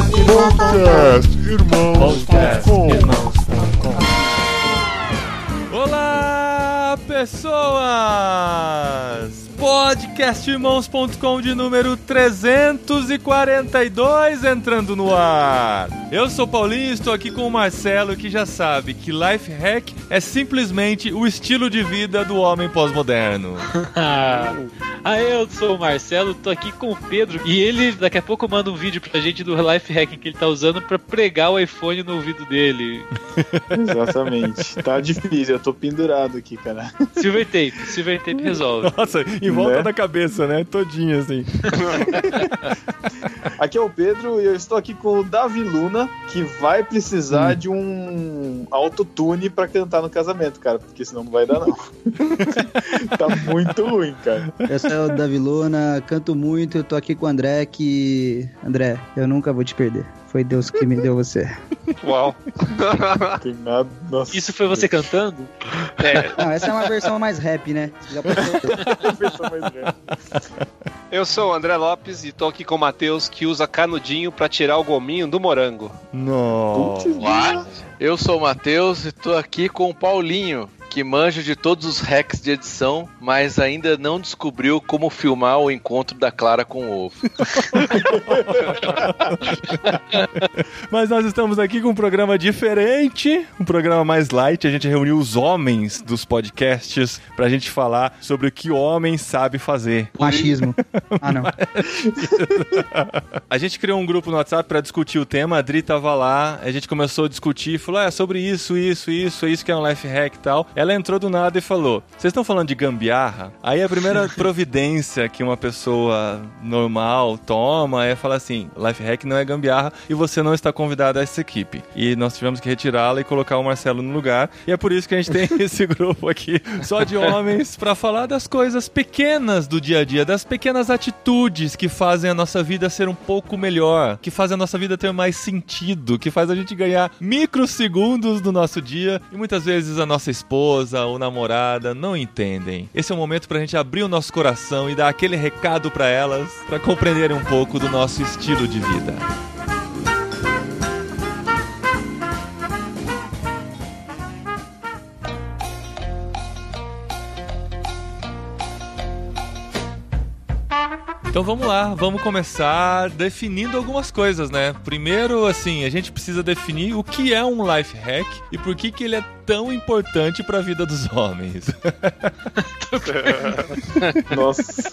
Podcast Irmãos.com Olá, pessoas! Podcastirmãos.com de número 342 entrando no ar. Eu sou Paulinho, estou aqui com o Marcelo que já sabe que life hack é simplesmente o estilo de vida do homem pós-moderno. Ah, eu sou o Marcelo, tô aqui com o Pedro e ele daqui a pouco manda um vídeo pra gente do life hack que ele tá usando pra pregar o iPhone no ouvido dele. Exatamente. Tá difícil, eu tô pendurado aqui, cara. Silver tape, silver tape resolve. Nossa, em volta Né? da cabeça, né? Todinho assim. Aqui é o Pedro e eu estou aqui com o Davi Luna, que vai precisar de um autotune pra cantar no casamento, cara, porque senão não vai dar, não. tá muito ruim, cara. Eu sou o Davi Luna, canto muito, eu tô aqui com o André que. André, eu nunca vou te perder. Foi Deus que me deu você. Uau. Não tem nada. Nossa. Isso foi você cantando? É, Não, essa é uma versão mais rap, né? Já. Versão mais velha. eu sou o André Lopes e tô aqui com o Matheus que usa canudinho pra tirar o gominho do morango. Nossa. Putz, Eu sou o Matheus e tô aqui com o Paulinho, que manja de todos os hacks de edição, mas ainda não descobriu como filmar o encontro da Clara com o ovo. Mas nós estamos aqui com um programa diferente, um programa mais light. A gente reuniu os homens dos podcasts pra gente falar sobre o que o homem sabe fazer. Machismo. Ah, não. A gente criou um grupo no WhatsApp pra discutir o tema, a Dri tava lá, a gente começou a discutir, falou, é sobre isso, isso, isso, é isso que é um life hack e tal. Ela entrou do nada e falou, vocês estão falando de gambiarra? Aí a primeira providência que uma pessoa normal toma é falar assim, life hack não é gambiarra e você não está convidado a essa equipe. E nós tivemos que retirá-la e colocar o Marcelo no lugar. E é por isso que a gente tem esse grupo aqui, só de homens, pra falar das coisas pequenas do dia a dia, das pequenas atitudes que fazem a nossa vida ser um pouco melhor, que fazem a nossa vida ter mais sentido, que faz a gente ganhar microsegundos do nosso dia e muitas vezes a nossa esposa ou namorada não entendem. Esse é o momento pra gente abrir o nosso coração e dar aquele recado pra elas, pra compreenderem um pouco do nosso estilo de vida. Então vamos lá, vamos começar definindo algumas coisas, né? Primeiro, assim, a gente precisa definir o que é um life hack e por que, que ele é tão importante para a vida dos homens. Nossa.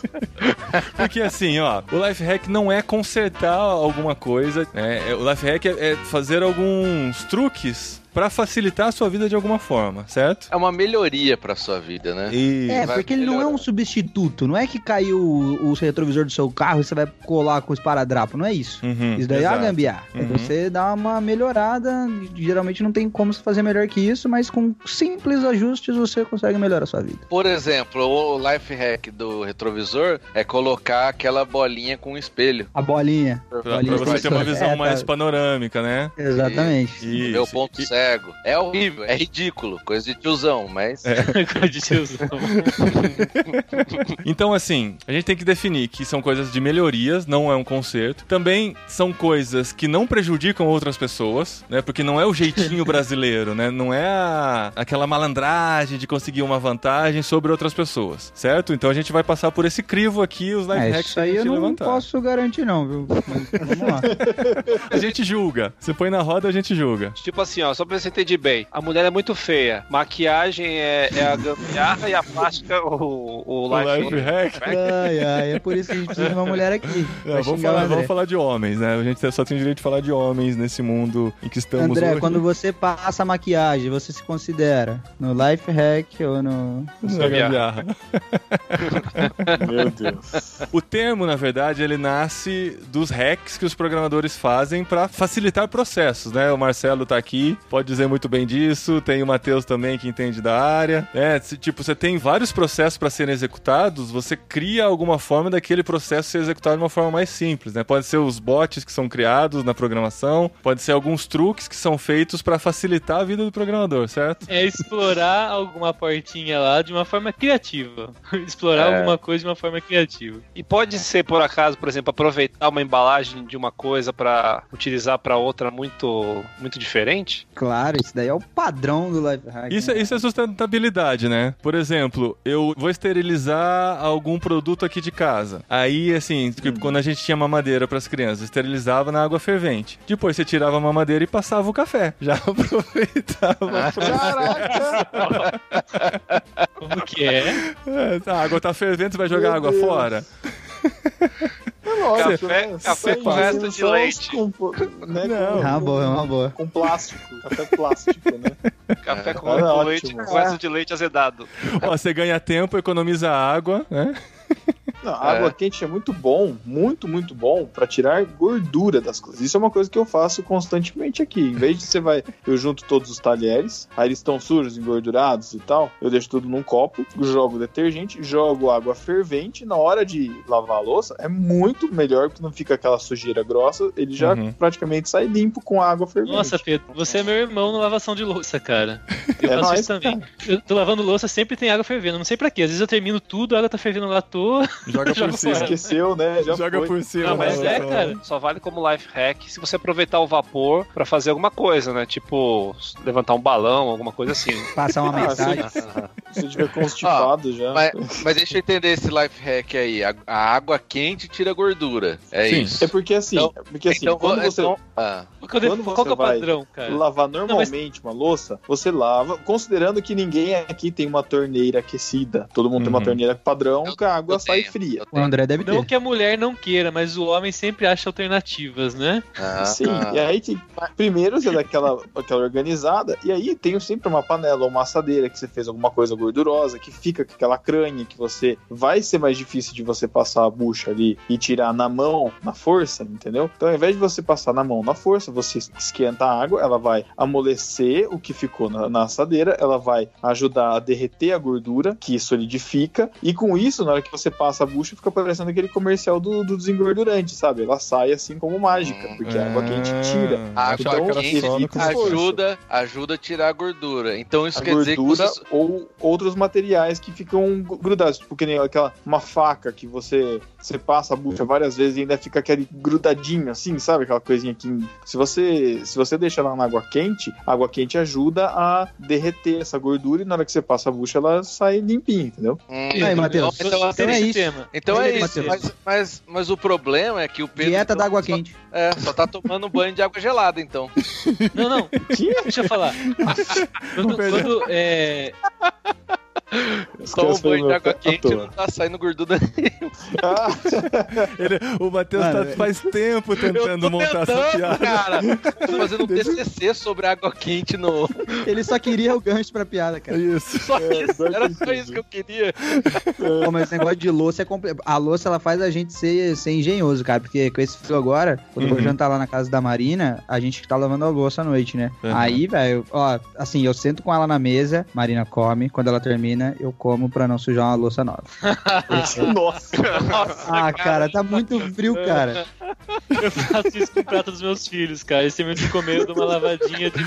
Porque assim, ó, o life hack não é consertar alguma coisa, né? É- O life hack é, é fazer alguns truques para facilitar a sua vida de alguma forma, certo? É uma melhoria pra sua vida, né? E É, Vai porque ele não é um substituto. Não é que caiu o, o retrovisor do seu carro e você vai colar com esparadrapo. Não é isso. Uhum, Isso daí é exato. a gambiarra. É Uhum. você dar uma melhorada. Geralmente não tem como se fazer melhor que isso, mas com simples ajustes você consegue melhorar a sua vida. Por exemplo, o life hack do retrovisor é colocar aquela bolinha com espelho. A bolinha. Pra, pra Bolinha você ter uma visão É, mais tá. panorâmica, né? Exatamente. Isso. Meu ponto E- É horrível, é ridículo, coisa de tiozão, mas É. Coisa de tiozão. Então, assim, a gente tem que definir que são coisas de melhorias, não é um conserto. Também são coisas que não prejudicam outras pessoas, né? Porque não é o jeitinho brasileiro, né? Não é a- aquela malandragem de conseguir uma vantagem sobre outras pessoas, certo? Então a gente vai passar por esse crivo aqui, os life É, hacks isso aí eu não levantar. posso garantir, não, viu? Mas vamos lá. A gente julga. Você põe na roda, a gente julga. Tipo assim, ó, só pra você entender bem. A mulher é muito feia. Maquiagem é, é a gambiarra e a plástica o, o, O life life hack. Ai, ai, é por isso que a gente precisa de uma mulher aqui. É, vamos, falar, vamos falar de homens, né? A gente só tem direito de falar de homens nesse mundo em que estamos André, hoje. quando você passa a maquiagem, você se considera no life hack ou no. Não é gambiarra. Meu Deus. O termo, na verdade, ele nasce dos hacks que os programadores fazem para facilitar processos, né? O Marcelo tá aqui, pode dizer muito bem disso. Tem o Matheus também que entende da área. É, tipo, você tem vários processos para serem executados, você cria alguma forma daquele processo ser executado de uma forma mais simples, né? Pode ser os bots que são criados na programação, pode ser alguns truques que são feitos para facilitar a vida do programador, certo? É explorar alguma portinha lá de uma forma criativa. explorar É. alguma coisa de uma forma criativa. E pode ser, por acaso, por exemplo, aproveitar uma embalagem de uma coisa pra utilizar pra outra muito, muito diferente? Claro, isso daí é o padrão do life hack. Isso, né? é- isso é sustentabilidade, né? Por exemplo, eu vou esterilizar algum produto aqui de casa. Aí, assim, tipo, quando a gente tinha mamadeira pras crianças, esterilizava na água fervente. Depois você tirava a mamadeira e passava o café. Já aproveitava. Caraca! Como que é? É, a água tá fervendo, você vai jogar Meu água Deus. fora? É lógico, Café- né? café com resto de leite. Com, né, Não. com- É uma boa, é uma boa. Com plástico, café plástico, né? Café com, Cara, com ótimo. leite, com resto de leite azedado. Ó, você ganha tempo, economiza água, né? Não, água quente é muito bom, muito, muito bom pra tirar gordura das coisas. Isso é uma coisa que eu faço constantemente aqui. Em vez de você vai, eu junto todos os talheres, aí eles estão sujos, engordurados e tal, eu deixo tudo num copo, jogo detergente, jogo água fervente. Na hora de lavar a louça, é muito melhor, porque não fica aquela sujeira grossa, ele já Uhum. praticamente sai limpo com a água fervente. Nossa, Pedro, você é meu irmão na lavação de louça, cara. Eu É faço nóis, isso também. Eu tô lavando louça, sempre tem água fervendo. Não sei pra quê. Às vezes eu termino tudo, a água tá fervendo lá à toa. Joga Joga por cima. Esqueceu, né? Já Joga foi. por cima. Não, mas né? é, cara. Só vale como life hack se você aproveitar o vapor pra fazer alguma coisa, né? Tipo, levantar um balão, alguma coisa assim. Passar uma Ah, mensagem. Se eu tiver constipado já. Mas, mas deixa eu entender esse life hack aí. A, a água quente tira gordura. É Sim. isso. É porque assim, Então- porque assim, então, quando você então- ah, Qual que é o- Quando qual você que é o vai padrão, cara? lavar normalmente uma louça, você lava, considerando que ninguém aqui tem uma torneira aquecida. Todo mundo tem uma Uhum. torneira padrão, Eu- que a água sai tenho, fria. Eu O. André deve Não ter. que a mulher não queira, mas o homem sempre acha alternativas, né? Ah, Sim, ah. e aí que primeiro você dá aquela, aquela organizada, e aí tem sempre uma panela ou uma assadeira que você fez alguma coisa gordurosa, que fica com aquela cranha que você vai ser mais difícil de você passar a bucha ali e tirar na mão, na força, entendeu? Então ao invés de você passar na mão na força, você esquenta a água, ela vai amolecer o que ficou na, na assadeira, ela vai ajudar a derreter a gordura, que solidifica, e com isso, na hora que você passa a bucha, fica parecendo aquele comercial do, do desengordurante, sabe? Ela sai assim como mágica, porque a água quente tira. A água Então, quente no evita começo. esforço. ajuda, ajuda a tirar a gordura. Então isso a quer dizer que gordura você... ou outros materiais que ficam grudados, tipo que nem aquela uma faca que você você passa a bucha várias vezes e ainda fica aquele grudadinho assim, sabe? Aquela coisinha que se você se você deixa ela na água quente, a água quente ajuda a derreter essa gordura e na hora que você passa a bucha ela sai limpinha, entendeu? Hum, Aí, Matheus. Então, então, é isso. Então é isso. Mas, mas, mas o problema é que o Pedro... Dieta só- da água só- quente. É, só tá tomando banho de água gelada, então. Não, não. Deixa eu falar. Quando, quando, é, Toma um banho de água quente não tá saindo gordura. Ah, Ele- o Matheus tá faz tempo tentando Eu montar essa tentando, piada. cara. Tô fazendo um TCC sobre água quente no... Ele só queria o gancho pra piada, cara. Isso. Só É, isso, era só isso que eu queria. Pô, mas esse negócio de louça é compli... A louça ela faz a gente ser, ser engenhoso, cara. Porque com esse frio agora, quando eu vou Uhum. jantar lá na casa da Marina, a gente tá lavando a louça à noite, né? Uhum. Aí, velho, ó, assim, eu sento com ela na mesa, Marina come, quando ela termina, eu como pra não sujar uma louça nova. nossa. ah, cara, tá muito frio, cara. eu faço isso com o prato dos meus filhos, cara. Eles terminam de comer, eu dou uma lavadinha de,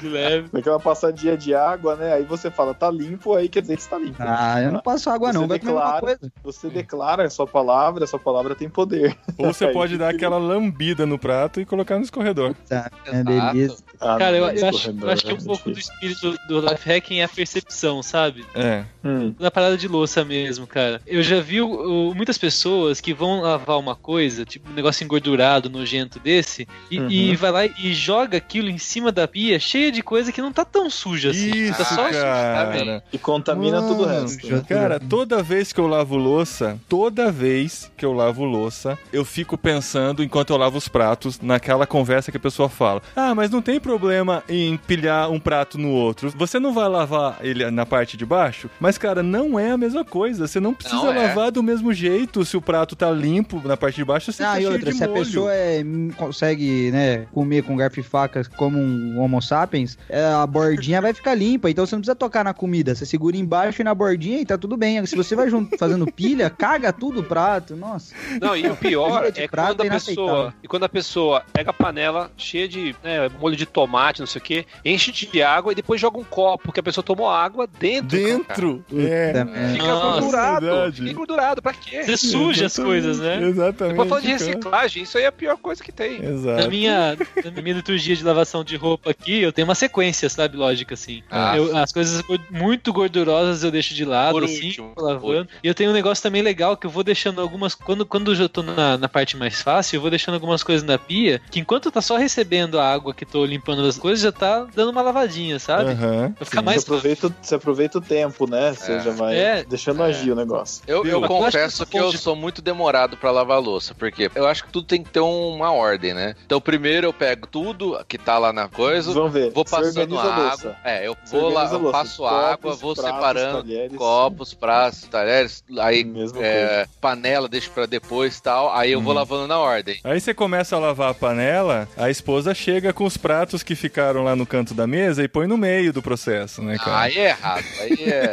de leve. Naquela passadinha de água, né? Aí você fala, tá limpo, aí quer dizer que está limpo. Ah, eu não passo água, não. Você Vai comer uma declara- coisa. Você declara a sua palavra, a sua palavra tem poder. Ou você Aí, pode dar que- aquela lambida no prato e colocar no escorredor. Tá, é delícia. Ah, Cara, eu, não, eu acho, eu acho que um é pouco do espírito do life hacking é a percepção, sabe? É. Hum. Na parada de louça mesmo, cara. Eu já vi o- muitas pessoas que vão lavar uma coisa, tipo um negócio engordurado, nojento desse, e, Uhum. e vai lá e joga aquilo em cima da pia, cheia de coisa que não tá tão suja assim. Isso, tá só cara. E contamina tudo o Mano, resto. Cara, toda vez que eu lavo louça, toda vez que eu lavo louça, eu fico pensando, enquanto eu lavo os pratos, naquela conversa que a pessoa fala: Ah, mas não tem problema em pilhar um prato no outro. Você não vai lavar ele na parte de baixo? Embaixo. Mas, cara, não é a mesma coisa. Você não precisa Não é. lavar do mesmo jeito se o prato tá limpo na parte de baixo, você Ah, tá e cheio outra, de se a molho. pessoa é, consegue, né, comer com garfo e faca como um homo sapiens, é, a bordinha vai ficar limpa, então você não precisa tocar na comida, você segura embaixo e na bordinha e tá tudo bem. Se você vai junto fazendo pilha, caga tudo o prato, nossa. Não, e o pior é quando a é pessoa. E quando a pessoa pega a panela cheia de né, molho de tomate, não sei o que, enche de água e depois joga um copo, porque a pessoa tomou água dentro. cara. Dentro. É. Merda. Fica Nossa, gordurado. verdade. Fica gordurado, pra quê? Você suja as coisas, né? Exatamente. Depois falando de reciclagem, isso aí é a pior coisa que tem. Exato. Na minha, na minha liturgia de lavação de roupa aqui, eu tenho uma sequência, sabe? Lógica, assim. Ah. Eu- as coisas muito gordurosas eu deixo de lado, Por assim, último. lavando. E eu tenho um negócio também legal que eu vou deixando algumas. Quando, quando eu já tô na, na parte mais fácil, eu vou deixando algumas coisas na pia, que enquanto tá só recebendo a água que tô limpando as coisas, já tá dando uma lavadinha, sabe? Aham. Pra ficar Você mais aproveita, você aproveita o tempo, né? Você É. já vai É. deixando agir o negócio. Eu, eu confesso que que eu sou muito demorado pra lavar louça, porque eu acho que tudo tem que ter uma ordem, né? Então, primeiro eu pego tudo que tá lá na coisa, Vamos ver. vou passando água. louça. É, eu Você vou lá, eu passo Copos, água, vou pratos, separando talheres. copos, pratos, talheres, aí é, panela deixo pra depois e tal, aí eu vou Uhum. lavando na ordem. Aí você começa a lavar a panela, a esposa chega com os pratos que ficaram lá no canto da mesa e põe no meio do processo, né, cara? Aí é errado, aí é.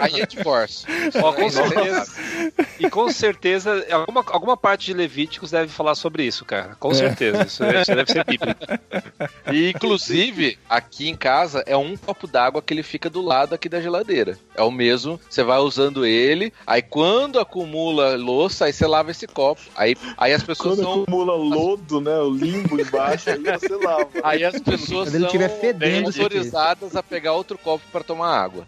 Aí é divórcio. Ó, com é certeza. E com certeza, alguma, alguma parte de Levíticos deve falar sobre isso, cara. Com certeza. Isso, é- isso deve ser bíblico. E, inclusive, aqui em casa é um copo d'água que ele fica do lado aqui da geladeira. É o mesmo, você vai usando ele, aí quando acumula louça, aí você lava esse copo. Aí, aí as pessoas Quando são. acumula lodo, né? O limbo embaixo, aí você lava. Aí as pessoas Quando ele são tiver fedendo, bem autorizadas a pegar outro copo pra tomar água.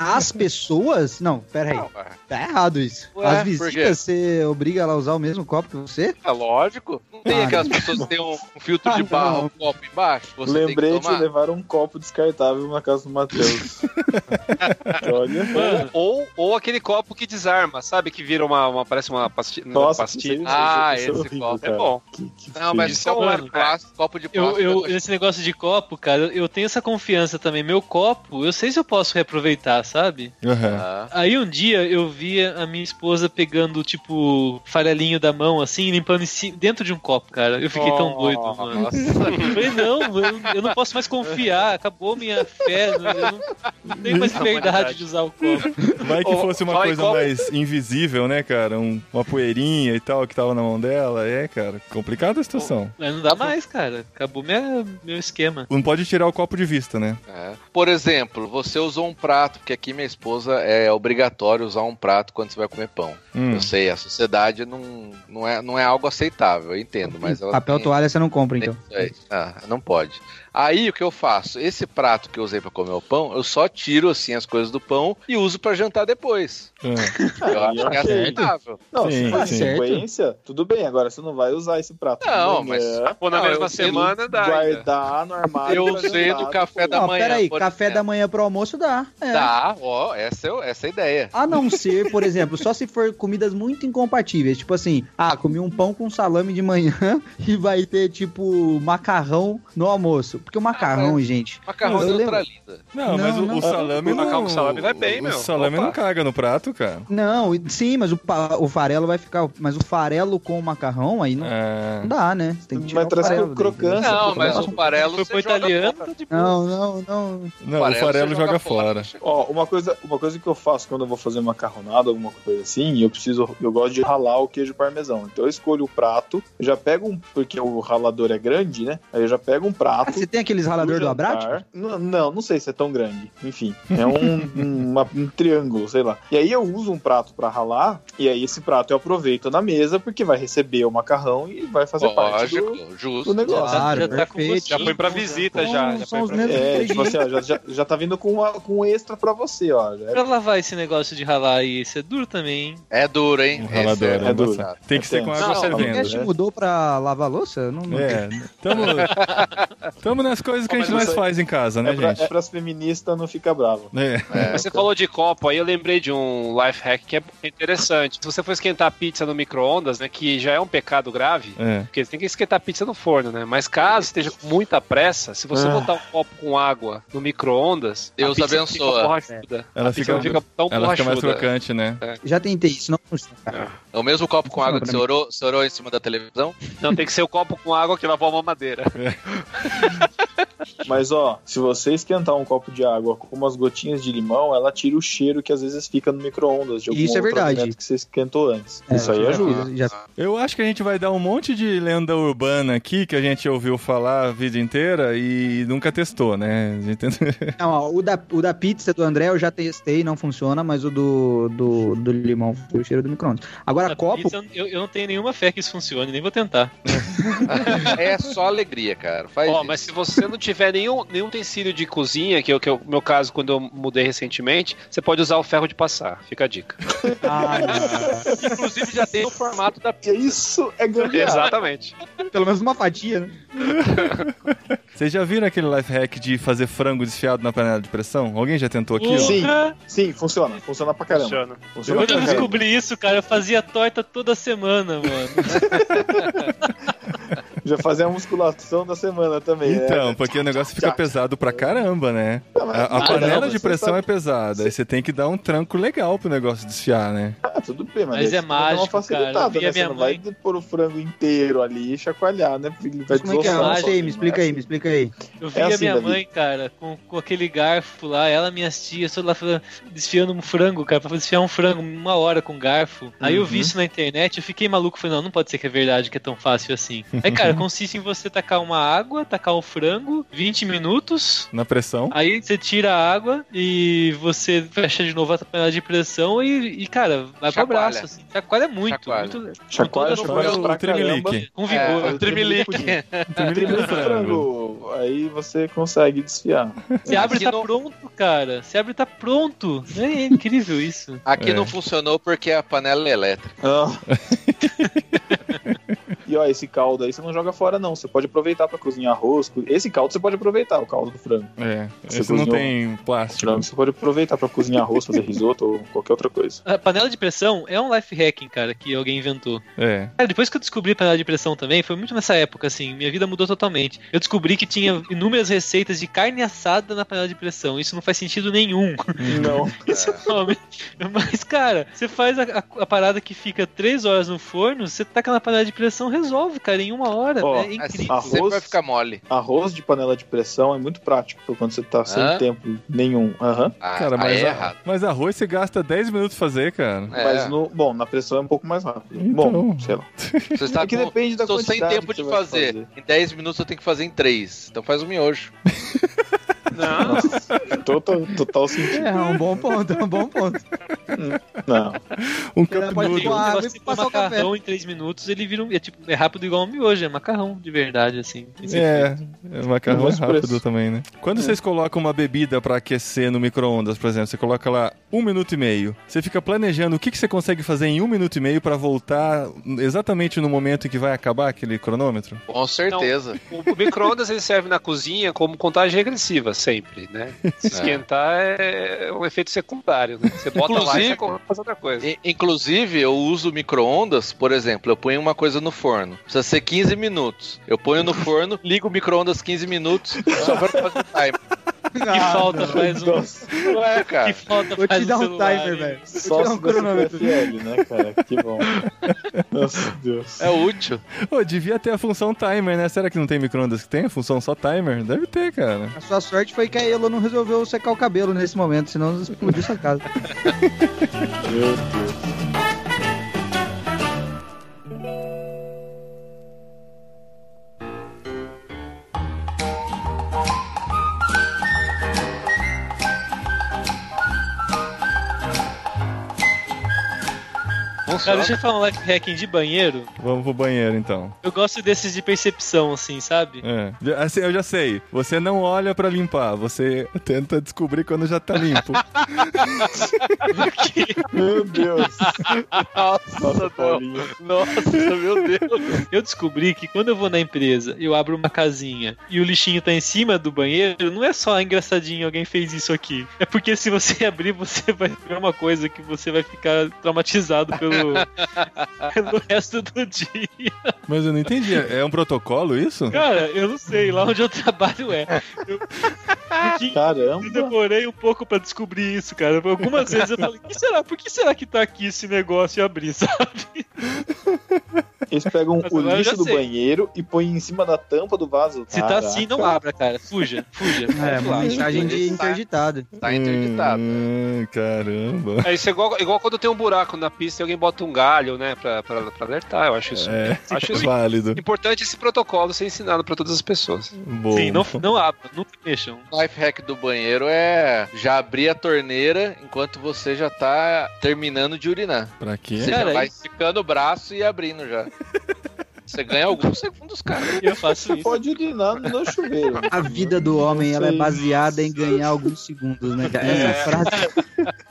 As pessoas? Não, pera aí. Não, é. Tá errado isso. Ué, As visitas, você obriga ela a usar o mesmo copo que você? É lógico. Não tem Ah, aquelas pessoas que têm um, um filtro de Ah, barro, não. um copo embaixo? Você Lembrei tem de que tomar? levar um copo descartável na casa do Matheus. Olha. Ou, ou aquele copo que desarma, sabe? Que vira uma. uma parece uma pasti- uma Nossa, pastilha. aí- Ah, é esse horrível, copo É cara. bom. Que, que Não, mas isso é um Mano, plástico, copo de Eu, plástico. eu, é esse negócio de copo, cara, eu tenho essa confiança também. Meu copo, eu sei se eu posso reaproveitar, sabe? Ah. Aí um dia eu via a minha esposa pegando, tipo, farelinho da mão, assim, limpando dentro de um copo, cara. Eu fiquei tão doido, mano. Nossa. Eu falei, não, eu, eu não posso mais confiar, acabou minha fé, eu não, não tenho mais liberdade de usar o copo. Vai que fosse uma coisa mais invisível, né, cara? Um- uma poeirinha e tal que tava na mão dela. É, cara, complicada a situação. Mas não dá mais, cara. Acabou minha, meu esquema. Não pode tirar o copo de vista, né? É. Por exemplo, você usou um prato, porque aqui minha esposa é obrigatório usar um prato quando você vai comer pão. Hum. Eu sei, a sociedade não, não, é, não é algo aceitável, eu entendo, mas ela Papel tem- toalha você não compra, então. tem isso aí. Ah, não pode. Aí o que eu faço? Esse prato que eu usei pra comer o pão, eu só tiro assim as coisas do pão e uso pra jantar depois. Ah. Eu acho que é aceitável. Não, Sim, se for sequência, tudo bem. Agora você não vai usar esse prato. Não, mas- Pô, na Não, mesma semana dá. ainda. guardar no armário. Eu usei do café da Não, manhã, peraí, café exemplo. da manhã pro almoço dá. É. Dá, ó, essa, é- essa é a ideia. A não ser, por exemplo, só se for comidas muito incompatíveis. Tipo assim, ah, comi um pão com salame de manhã e vai ter, tipo, macarrão no almoço. Porque o macarrão, gente. Macarrão neutraliza. Não, Não, mas o, não. o salame O não... macarrão com salame vai bem, o meu. salame Opa. não caga no prato, cara. Não, sim, mas o, o farelo vai ficar. Mas o farelo com o macarrão aí não, Ah, não dá, né? Você tem que tirar Vai o trazer farelo. crocância. daí, Não, mas o farelo Foi joga italiano, fora. boa. Não, não, não. não, o farelo você joga fora. Ó, uma coisa, uma coisa que eu faço quando eu vou fazer macarronada, alguma coisa assim, eu preciso, eu gosto de ralar o queijo parmesão. Então eu escolho o prato, eu já pego um, porque o ralador é grande, né? Aí eu já pego um prato. Ah, você tem aqueles ralador do. Abrat? Não, não, sei se é tão grande. Enfim, é um, um, uma- um triângulo, sei lá. E aí eu uso um prato pra ralar, e aí esse prato eu aproveito na mesa, porque vai receber o macarrão e vai fazer parte Lógico, do, justo. do negócio. Claro, já tá perfeito. Já foi pra visita, Então, já. já foi pra. É, tipo assim, ó, tá vindo com, uma, com um extra pra você, ó. Já é Pra lavar esse negócio de ralar aí, isso é duro também, hein? É duro, hein? O ralador é, é duro. Tem que É ser com tenso. água Não, O fervendo. né? mudou pra lavar louça? Não, não É, tamo, tamo nas coisas que a gente mais faz em casa, né, É, pra, gente? é pras feministas não ficar bravo. É. É, Você falou de copo aí, eu lembrei de um life hack que é interessante. Se você for esquentar pizza no micro-ondas, né, que já é um pecado grave, É. porque você tem que esquentar pizza no forno, né? Mas caso esteja com muita pressa, se você Ah. botar um copo com água no micro-ondas, Deus abençoa. Fica borrachuda. Ela fica- fica tão Ela fica mais crocante, né? Já tentei isso, não funciona. É o mesmo copo com água que você orou, você orou em cima da televisão? Não, tem que ser o copo com água que lavou a mamadeira. Mas ó, se você esquentar um copo de água com umas gotinhas de limão, ela tira o cheiro que às vezes fica no micro-ondas de algum Isso é verdade. alimento que você esquentou antes. É, Isso aí ajuda. já- Eu acho que a gente vai dar um monte de lenda urbana aqui que a gente ouviu falar a vida inteira e nunca testou, né? A gente- Não, ó, o, da, o da pizza do André eu já testei, não funciona, mas o do, do, do limão foi o cheiro do micro-ondas. Agora, A copo, pizza, eu, eu não tenho nenhuma fé que isso funcione, nem vou tentar. É só alegria, cara. Faz Ó, isso. mas se você não tiver nenhum, nenhum utensílio de cozinha, que é o é meu caso quando eu mudei recentemente, você pode usar o ferro de passar. Fica a dica. Ah. Inclusive já tem o formato da E isso é gambiarra. Exatamente. pelo menos uma fatia, né? Vocês já viram aquele life hack de fazer frango desfiado na panela de pressão? Alguém já tentou aquilo? Sim. Sim, funciona. Funciona pra caramba. Funciona. Funciona Quando eu caramba. descobri isso, cara, eu fazia torta toda semana, mano. Já fazia a musculação da semana também. Então, né? porque o negócio fica pesado pra caramba, né? A, a Ah, panela não, de pressão sabe- é pesada, aí você tem que dar um tranco legal pro negócio desfiar, né? Ah, tudo bem, mas, Mas aí é que dar mágico, cara. Eu a né? Você minha não mãe- vai pôr o frango inteiro ali e chacoalhar, né? Porque ele vai Mas como é que é? Não mágico, sozinho, me explica né? aí, me explica aí. Eu vi É a assim, minha Davi. mãe, cara, com, com aquele garfo lá, ela e minhas tias, toda lá desfiando um frango, cara, pra desfiar um frango uma hora com garfo. Aí eu Uhum. vi isso na internet, eu fiquei maluco, falei, não, não pode ser que é verdade que é tão fácil assim. Aí, cara, consiste em você tacar uma água, tacar o frango, 20 minutos, Na pressão. Aí você tira a água e você fecha de novo a panela de pressão e, e, cara, vai pro Chacoalha. abraço. Assim. Chacoalha muito, Chacoalha. muito. Chacoalha, chacoalha o pra tremelique. Com vigor. É, o Tremelique. Tremelique do frango. frango. Aí você consegue desfiar. Você abre e Aqui tá no- pronto, cara. Você abre e tá pronto. É incrível isso. Aqui É. não funcionou porque a panela é elétrica. Ah. ó, esse caldo aí você não joga fora, não. Você pode aproveitar pra cozinhar arroz. Esse caldo você pode aproveitar, o caldo do frango. É, Você esse não tem plástico. Frango você pode aproveitar pra cozinhar arroz, fazer risoto ou qualquer outra coisa. A panela de pressão é um life hacking, cara, que alguém inventou. É. Cara, depois que eu descobri panela de pressão também, foi muito nessa época, assim, minha vida mudou totalmente. Eu descobri que tinha inúmeras receitas de carne assada na panela de pressão. Isso não faz sentido nenhum. Não. Esse nome. Mas, cara, você faz a, a- a parada que fica três horas no forno, você taca na panela de pressão, resolve, cara, em uma hora. Ó, é Assim, incrível. Arroz- sempre vai ficar mole. Arroz de panela de pressão é muito prático pra quando você tá sem Hã? tempo nenhum. Aham. Ah, Cara, aí mas, é a- errado. mas arroz você gasta 10 minutos fazer, cara. É. Mas no. Bom, na pressão é um pouco mais rápido. Então. Bom, sei lá. Você está É que com- depende da Estou sem quantidade tempo de fazer. fazer. Em 10 minutos eu tenho que fazer em 3. Então faz um miojo. Não, Total, total sentido. É, é um bom ponto, é um bom ponto. Não. Um cup noodle. com O água negócio e de pôr passar o café. macarrão em 3 minutos, ele vira um. É, tipo, é rápido igual um miojo, é macarrão de verdade, assim. É, é, macarrão é rápido preço. também, né? Quando vocês colocam uma bebida pra aquecer no micro-ondas, por exemplo, você coloca lá um minuto e meio. Você fica planejando o que, que você consegue fazer em um minuto e meio pra voltar exatamente no momento em que vai acabar aquele cronômetro? Com certeza. o, o micro-ondas ele serve na cozinha como contagem regressiva, sempre, né? Se esquentar é um efeito secundário, né? Você bota lá e Inclusive- você faz outra coisa. Inclusive, eu uso micro-ondas, por exemplo, eu ponho uma coisa no forno. Precisa ser 15 minutos. Eu ponho no forno, ligo o micro-ondas 15 minutos, só pra fazer o timer. Que falta faz um. Nossa, Não é, Que cara. falta Vou faz te dar um celular, timer, velho. só te um cronômetro. Né, cara? Que bom. Nossa, Deus. É útil. Pô, devia ter a função timer, né? Será que não tem micro-ondas que tem a função só timer? Deve ter, cara. A sua sorte foi que a Elo não resolveu secar o cabelo nesse momento, senão explodiu sua casa. Meu Deus. Cara, deixa eu falar um life hacking de banheiro. Vamos pro banheiro então. Eu gosto desses de percepção, assim, sabe? É. Assim, eu já sei. Você não olha pra limpar, você tenta descobrir quando já tá limpo. Meu Deus. Nossa, Nossa, Paulinho. Nossa, meu Deus. Eu descobri que quando eu vou na empresa, eu abro uma casinha e o lixinho tá em cima do banheiro, não é só engraçadinho, alguém fez isso aqui. É porque se você abrir, você vai ver uma coisa que você vai ficar traumatizado pelo, pelo resto do dia. Mas eu não entendi. É um protocolo isso? Cara, eu não sei, lá onde eu trabalho é. Eu, porque eu Caramba. demorei um pouco pra descobrir isso, cara. Algumas vezes eu falei, que será? Por que será que tá aqui esse negócio e abrir, sabe? Eles pegam Mas o eu lixo do sei. banheiro e põem em cima da tampa do vaso. Se tá assim, não abra, cara. Fuja, fuja. É, uma mensagem de interditado. Tá interditado. Hum, caramba. É isso é igual, igual quando tem um buraco na pista e alguém bota um galho, né, pra, pra, pra alertar. Eu acho isso. É, Acho isso válido. importante esse protocolo ser ensinado pra todas as pessoas. Bom. Sim, não, não abra, nunca mexam. O life hack do banheiro é já abrir a torneira enquanto você já tá terminando de urinar. Pra quê? Você Cara, já vai esticando o braço e abrindo já. Você ganha alguns segundos, cara. Eu faço Você isso. pode urinar no chuveiro. A vida do homem ela é baseada em ganhar alguns segundos, né, cara? Essa frase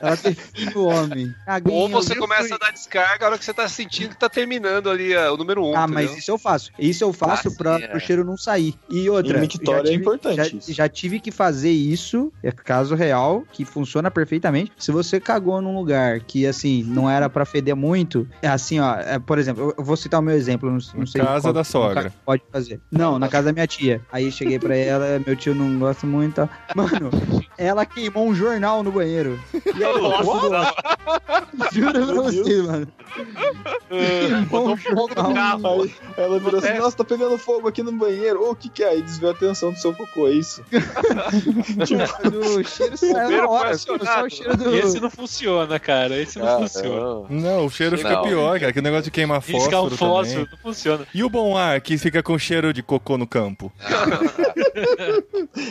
ela define o homem. Ganhei Ou você começa a dar descarga na hora que você tá sentindo que tá terminando ali ah, o número um. Ah, mas entendeu? isso eu faço. Isso eu faço Ah, pra sim, é. o cheiro não sair. E outra. Em mictório já é tive- importante Já, já tive que fazer isso, é caso real, que funciona perfeitamente. Se você cagou num lugar que, assim, não era pra feder muito, é assim, ó. é, por exemplo, eu- eu vou citar o meu exemplo, não, não sei. Casa qual- da sogra. Pode fazer. Não, na casa da minha tia. Aí cheguei pra ela, meu tio não gosta muito. tá? Mano, ela queimou um jornal no banheiro. E eu posso doar. Juro pra você, mano. Queimou um jornal. Aí ela virou assim, nossa, tá pegando fogo aqui no banheiro. Ô, o que que é? Aí desviou a atenção do seu cocô, é isso? O cheiro saiu na hora. Só o cheiro do... Esse não funciona, cara. Esse não funciona. Não, o cheiro fica Não. pior, cara. Que negócio de queimar Riscar fósforo o fósforo, também. não funciona. E o bom ar, que fica com cheiro de cocô no campo?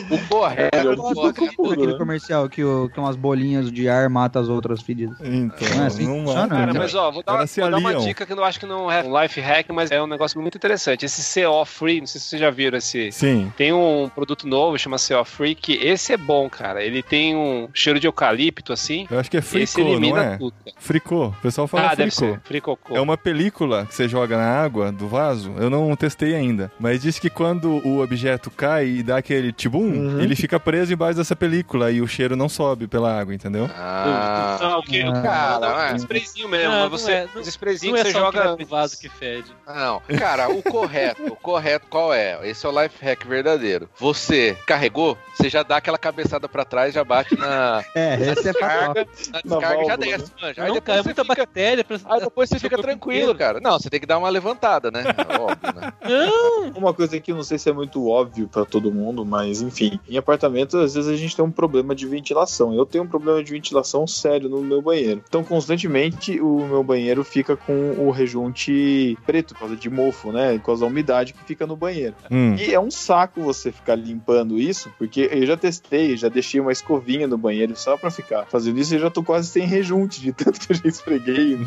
O correto. Cocô puro, aquele comercial que, o, que umas bolinhas de ar matam as outras fedidas. Então, Não é assim não funciona? Cara, mas ó, vou dar, vou dar uma dica que eu acho que não é um life hack, mas é um negócio muito interessante. Esse CO Free, não sei se vocês já viram esse. Sim. Tem um produto novo, chama CO Free, que esse é bom, cara. Ele tem um cheiro de eucalipto, assim. Eu acho que é fricô, não elimina é? tudo. Fricô. O pessoal fala Ah, deve fricô. ser. Fricocô. É uma película que você joga na água do vaso. Eu não testei ainda. Mas diz que quando o objeto cai e dá aquele tibum, Uhum. ele fica preso embaixo dessa película e o cheiro não sobe pela água, entendeu? Ah, Não, o que? Ah. Cara, um é. sprayzinho mesmo. Não, mas não você, é, não- os sprayzinhos Não é que você só o que joga. pro vaso que fede. Não, cara, o correto, o correto qual é? Esse é o life hack verdadeiro. Você carregou, você já dá aquela cabeçada pra trás, já bate na É, esse é fatal. descarga, na descarga e já desce, manja. Aí não, depois cara, é você muita fica, bactéria aí depois você fica tranquilo, inteiro. cara. Não, você tem que dar uma levantada, né? Óbvio, né? Não! Uma coisa que eu não sei se é muito óbvio pra todo mundo, mas enfim, em apartamento às vezes a gente tem um problema de ventilação. Eu tenho um problema de ventilação sério no meu banheiro. Então constantemente o meu banheiro fica com o rejunte preto por causa de mofo, né? Por causa da umidade que fica no banheiro. Hum. E é um saco você ficar limpando isso, porque eu já testei, já deixei uma escovinha no banheiro só pra ficar fazendo isso e já tô quase sem rejunte, de tanto que eu já esfreguei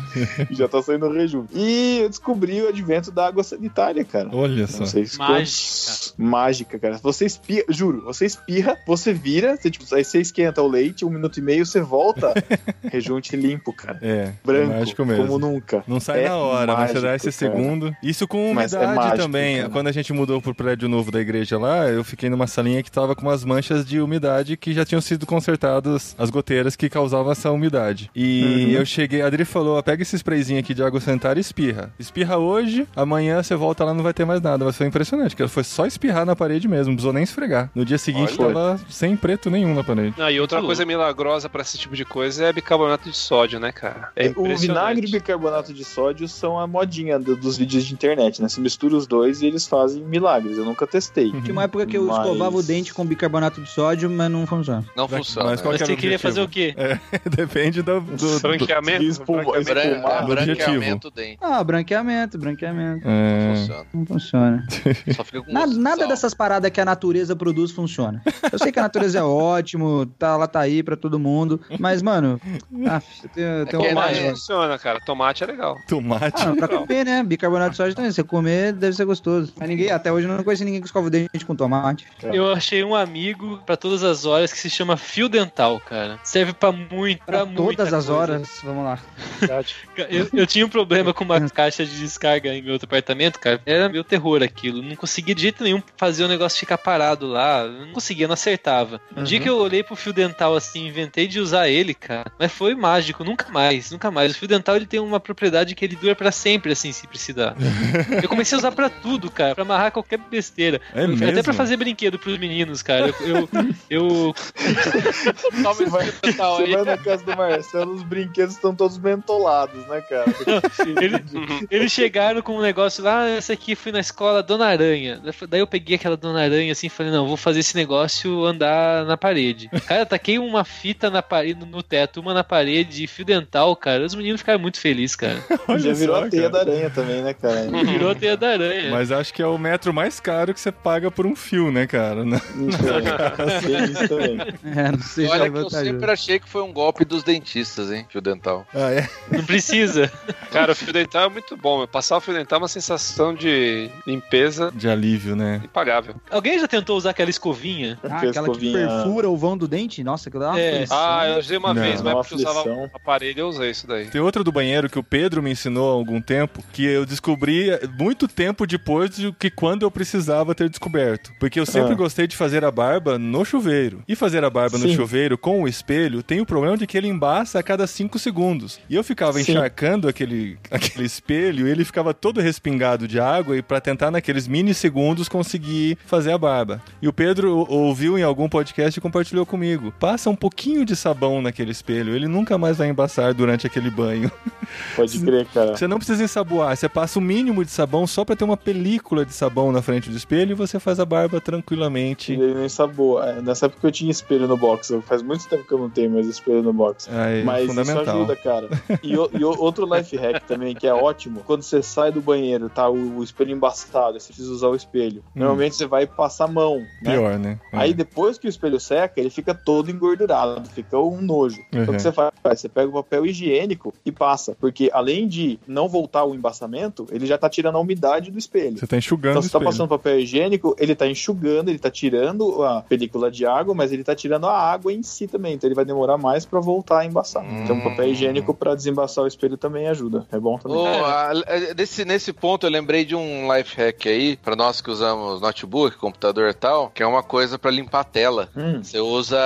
e já tá saindo rejunte. E eu descobri o advento da água sanitária, cara. Olha só. Não sei se Mágica. Mágica, cara. Você espirra, juro, você espirra, você vira, você, tipo, aí você esquenta o leite, um minuto e meio, você volta, rejunte limpo, cara. É, Branco, mágico mesmo. como nunca. Não sai É na hora, mas você dá mágico, esse cara. segundo. Isso com é umidade mágico, também. cara. Quando a gente mudou pro prédio novo da igreja lá, eu fiquei numa salinha que tava com umas manchas de umidade que já tinham sido consertadas as goteiras que causavam essa umidade. E Uhum. eu cheguei, a Adri falou: "Ó, pega esse sprayzinho aqui de água sanitária e espirra. Espirra hoje, amanhã você volta lá não vai ter mais nada. Mas foi impressionante, que foi só espirrar na parede mesmo, não precisou nem esfregar. No dia seguinte Olha. tava sem preto nenhum na parede. Não, e outra coisa milagrosa pra esse tipo de coisa é bicarbonato de sódio, né, cara? É o vinagre e bicarbonato de sódio são a modinha do- dos vídeos de internet, né? Você mistura os dois e eles fazem milagres. Eu nunca testei. Tinha uma época que eu Mas- escovava o dente com bicarbonato de sódio, mas não funciona. Não funciona. mas qual Mas você queria objetivo? fazer o quê? Depende do, do, do, Branqueamento? Espuma- branqueamento. Do branqueamento dente. Ah, branqueamento, branqueamento. Não É, funciona. Não funciona. Só fica com Nada, nada dessas paradas que a natureza produz funciona. Eu sei que a natureza é ótimo, tá lá, tá aí pra todo mundo. Mas, mano, ah, tem, tem um que Tomate É. funciona, cara. Tomate é legal. Tomate. Ah, pra comer, né? Bicarbonato de soja também. Você comer deve ser gostoso. Mas ninguém, até hoje eu não conheci ninguém que escova o dente com tomate. Eu achei um amigo pra todas as horas que se chama fio dental, cara. Serve pra muito, pra, Pra todas as coisa. horas, vamos lá. Eu, eu tinha um problema com uma caixa de descarga em meu outro apartamento, cara. Era meu terror aquilo. Não conseguia de jeito nenhum fazer o negócio ficar parado lá. Eu Não conseguia, não acertava. Um dia que eu olhei pro fio dental assim, inventei de usar ele, cara. Mas foi mágico, nunca mais, nunca mais. O fio dental ele tem uma propriedade que ele dura pra sempre, assim, se precisar. eu comecei a usar pra tudo, cara. Pra amarrar qualquer besteira. É Até mesmo? pra fazer brinquedo pros meninos, cara. Eu. eu, eu- Toma Você vai, dental você aí. vai na casa do Marcelo, os brinquedos estão todos mentolados, né, cara? ele- eles chegaram com um negócio lá, ah, esse aqui fui na escola Dona Aranha. Daí eu peguei aquela Dona Aranha assim e falei, não, vou fazer esse negócio andar na parede. Cara, eu taquei uma fita na parede, no teto, uma na parede, fio dental, cara. Os meninos ficaram muito felizes, cara. Olha Já virou só, a teia cara. da aranha também, né, cara? Virou a teia da aranha. Mas acho que é o metro mais caro que você paga por um fio, né, cara? Isso também. É, não sei se Olha é que eu sempre achei que foi um golpe dos dentistas, hein? Fio dental. Ah, é? Não precisa. Cara, o fio dental é muito bom. meu. Passar o fio dental é uma sensação de limpeza De alívio, né? impagável. Alguém já tentou usar aquela escovinha? Ah, Aquela aquela que escovinha- perfura o vão do dente? Nossa, que dá uma É. Ah, eu usei uma Não. vez, mas Uma porque eu usava um aparelho eu usei isso daí. Tem outra do banheiro que o Pedro me ensinou há algum tempo, que eu descobri muito tempo depois de que quando eu precisava ter descoberto. Porque eu sempre Ah. gostei de fazer a barba no chuveiro. E fazer a barba no Sim. chuveiro com o espelho tem o problema de que ele embaça a cada 5 segundos. E eu ficava Sim. encharcando aquele, aquele espelho e ele ficava todo respingado de água e pra tentar naqueles minissegundos conseguir fazer a barba. E o Pedro ouviu em algum podcast e compartilhou comigo. Passa um pouquinho de sabão naquele espelho, ele nunca mais vai embaçar durante aquele banho. Pode crer, cara. Você não precisa ensaboar, você passa o mínimo de sabão só pra ter uma película de sabão na frente do espelho e você faz a barba tranquilamente. Ele nem sabor. É, Nessa época eu tinha espelho no box. Faz muito tempo que eu não tenho mais espelho no box. Ah, é Mas fundamental. isso ajuda, cara. E, o- e o- outro life hack também, que é ótimo, quando você sai do banheiro, tá o, o espelho embaçado, você precisa usar o espelho. Normalmente você vai passar a mão, né? Pior, né? É. Aí depois que o espelho seca, ele fica todo engordurado, fica um nojo. Então Uhum. o que você faz? Você pega o papel higiênico e passa, porque além de não voltar o embaçamento, ele já tá tirando a umidade do espelho. Você tá enxugando Então o você tá passando papel higiênico, ele tá enxugando, ele tá tirando a película de água, mas ele tá tirando a água em si também. Então ele vai demorar mais pra voltar a embaçar. Então o papel higiênico pra desembaçar o espelho também ajuda. É bom também. Ô, a- a- nesse, nesse ponto eu lembrei de um life hack aí, pra nós que usamos notebook, computador e tal, que é uma coisa pra limpar a tela. Hum. Você usa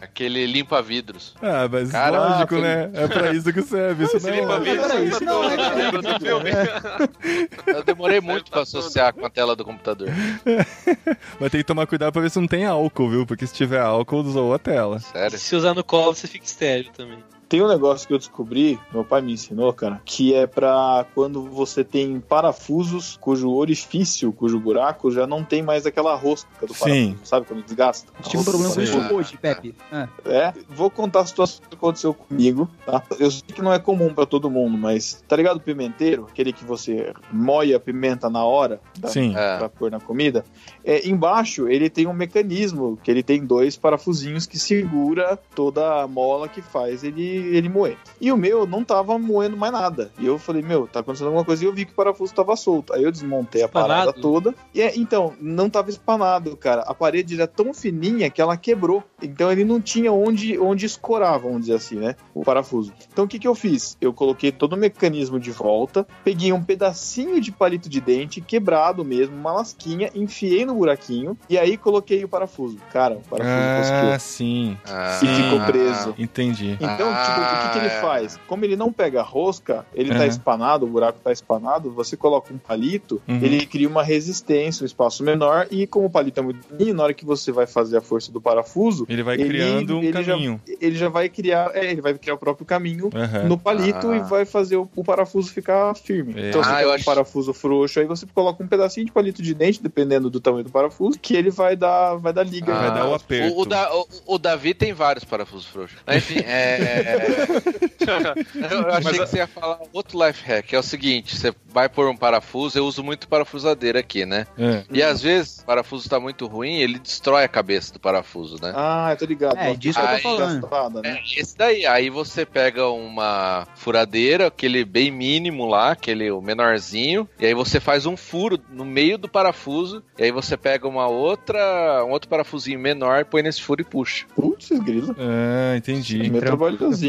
aquele limpa-vidros. Ah, mas Cara, lógico, ah, né? É pra isso que serve. Isso Você não limpa é... vidro, peraí, você isso não todo- é- lembra do filme? Eu demorei muito pra associar com a tela do computador. Mas tem que tomar cuidado pra ver se não tem álcool, viu? Porque se tiver álcool, usou a tela. Sério. Se usar no colo, você fica estéreo também. Tem um negócio que eu descobri, meu pai me ensinou, cara, que é pra quando você tem parafusos cujo orifício, cujo buraco já não tem mais aquela rosca do Sim. parafuso, sabe? Quando desgasta. Tive um problema com isso hoje, Pepe. Ah, É, vou contar a situação que aconteceu comigo, tá? Eu sei que não é comum pra todo mundo, mas tá ligado o pimenteiro? Aquele que você moia a pimenta na hora da, Sim. É. pra pôr na comida. É, embaixo ele tem um mecanismo que ele tem dois parafusinhos que segura toda a mola que faz ele, ele moer. E o meu não tava moendo mais nada. E eu falei, meu, tá acontecendo alguma coisa e eu vi que o parafuso tava solto. Aí eu desmontei a parada Espanado? toda. E é, então, não tava espanado, cara. A parede era tão fininha que ela quebrou. Então ele não tinha onde, onde escorar, vamos dizer assim, né? O parafuso. Então o que, que eu fiz? Eu coloquei todo o mecanismo de volta, peguei um pedacinho de palito de dente, quebrado mesmo, uma lasquinha, enfiei no buraquinho e aí coloquei o parafuso. Cara, o parafuso Ah, rosqueou. sim. Ah, E ficou preso. Entendi. Então, tipo, o que, que ele Ah, é. faz? Como ele não pega rosca, ele tá Uhum. espanado, o buraco tá espanado, você coloca um palito, Uhum. ele cria uma resistência, um espaço menor, e como o palito é muito pequenininho, na hora que você vai fazer a força do parafuso, Ele vai Ele- criando um ele já- caminho. ele já vai criar, é, ele vai criar o próprio caminho Aham. no palito Ah. e vai fazer o, o parafuso ficar firme. É. Então, você Ah, tem um acho- parafuso frouxo, aí você coloca um pedacinho de palito de dente, dependendo do tamanho do parafuso, que ele vai dar, vai dar liga. Vai dar o aperto. O, o Da- o- o Davi tem vários parafusos frouxos. Enfim, é. Eu achei que você ia falar outro life hack. É o seguinte: você vai pôr um parafuso, eu uso muito parafusadeira aqui, né? É. E às vezes o parafuso tá muito ruim, ele destrói a cabeça do parafuso, né? Ah, eu tô ligado. É, disso que eu tô Aí, falando. Gastada, né? É esse daí. Aí você pega uma furadeira, aquele bem mínimo lá, aquele o menorzinho, e aí você faz um furo no meio do parafuso, e aí você pega uma outra, um outro parafusinho menor, põe nesse furo e puxa. Putz, grilo. Ah, entendi. Meio Eu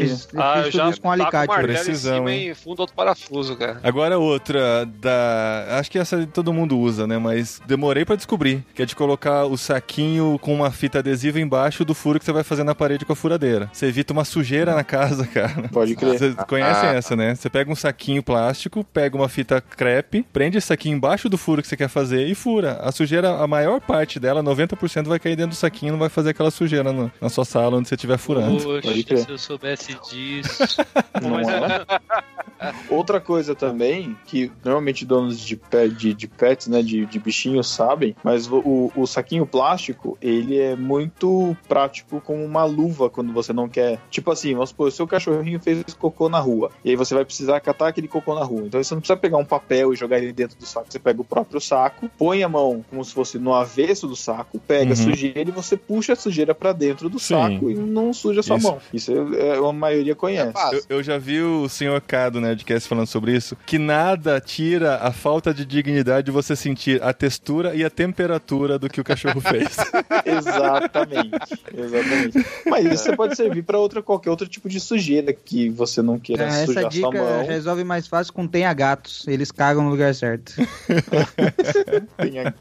fiz, eu Ah, fiz eu tudo já isso com o alicate. martelo Precisão, em cima hein? e fundo outro parafuso, cara. Agora outra da. Acho que essa todo mundo usa, né? Mas demorei pra descobrir. Que é de colocar o saquinho com uma fita adesiva embaixo do furo que você vai fazer na parede com a furadeira. Você evita uma sujeira na casa, cara. Pode crer. Vocês conhecem Ah. essa, né? Você pega um saquinho plástico, pega uma fita crepe, prende esse saquinho embaixo do furo que você quer fazer e fura. A sujeira, a maior parte dela, 90%, vai cair dentro do saquinho, não vai fazer aquela sujeira no- na sua sala onde você estiver furando. Poxa, se eu soubesse disso. Não é? Outra coisa também, que normalmente donos de, de, de pets, né, de, de bichinhos sabem, mas o, o, saquinho plástico, ele é muito prático como uma luva quando você não quer. Tipo assim, vamos supor, o seu cachorrinho fez cocô na rua, e aí você vai precisar catar aquele cocô na rua. Então você não precisa pegar um papel e jogar ele dentro do saco, você pega o próprio saco, põe a mão como se fosse no avesso do saco, pega a Uhum. sujeira e você puxa a sujeira pra dentro do Sim. saco e não suja a sua Isso. mão. Isso é, é, a maioria conhece. fácil. Eu, eu já vi o senhor Cado, né, de Cast falando sobre isso, que nada tira a falta de dignidade de você sentir a textura e a temperatura do que o cachorro fez. Exatamente. Exatamente. Mas isso você pode servir para outra qualquer outro tipo de sujeira que você não queira essa sujar sua dica mão. resolve mais fácil com tenha gatos. Eles cagam no lugar certo. Tenha-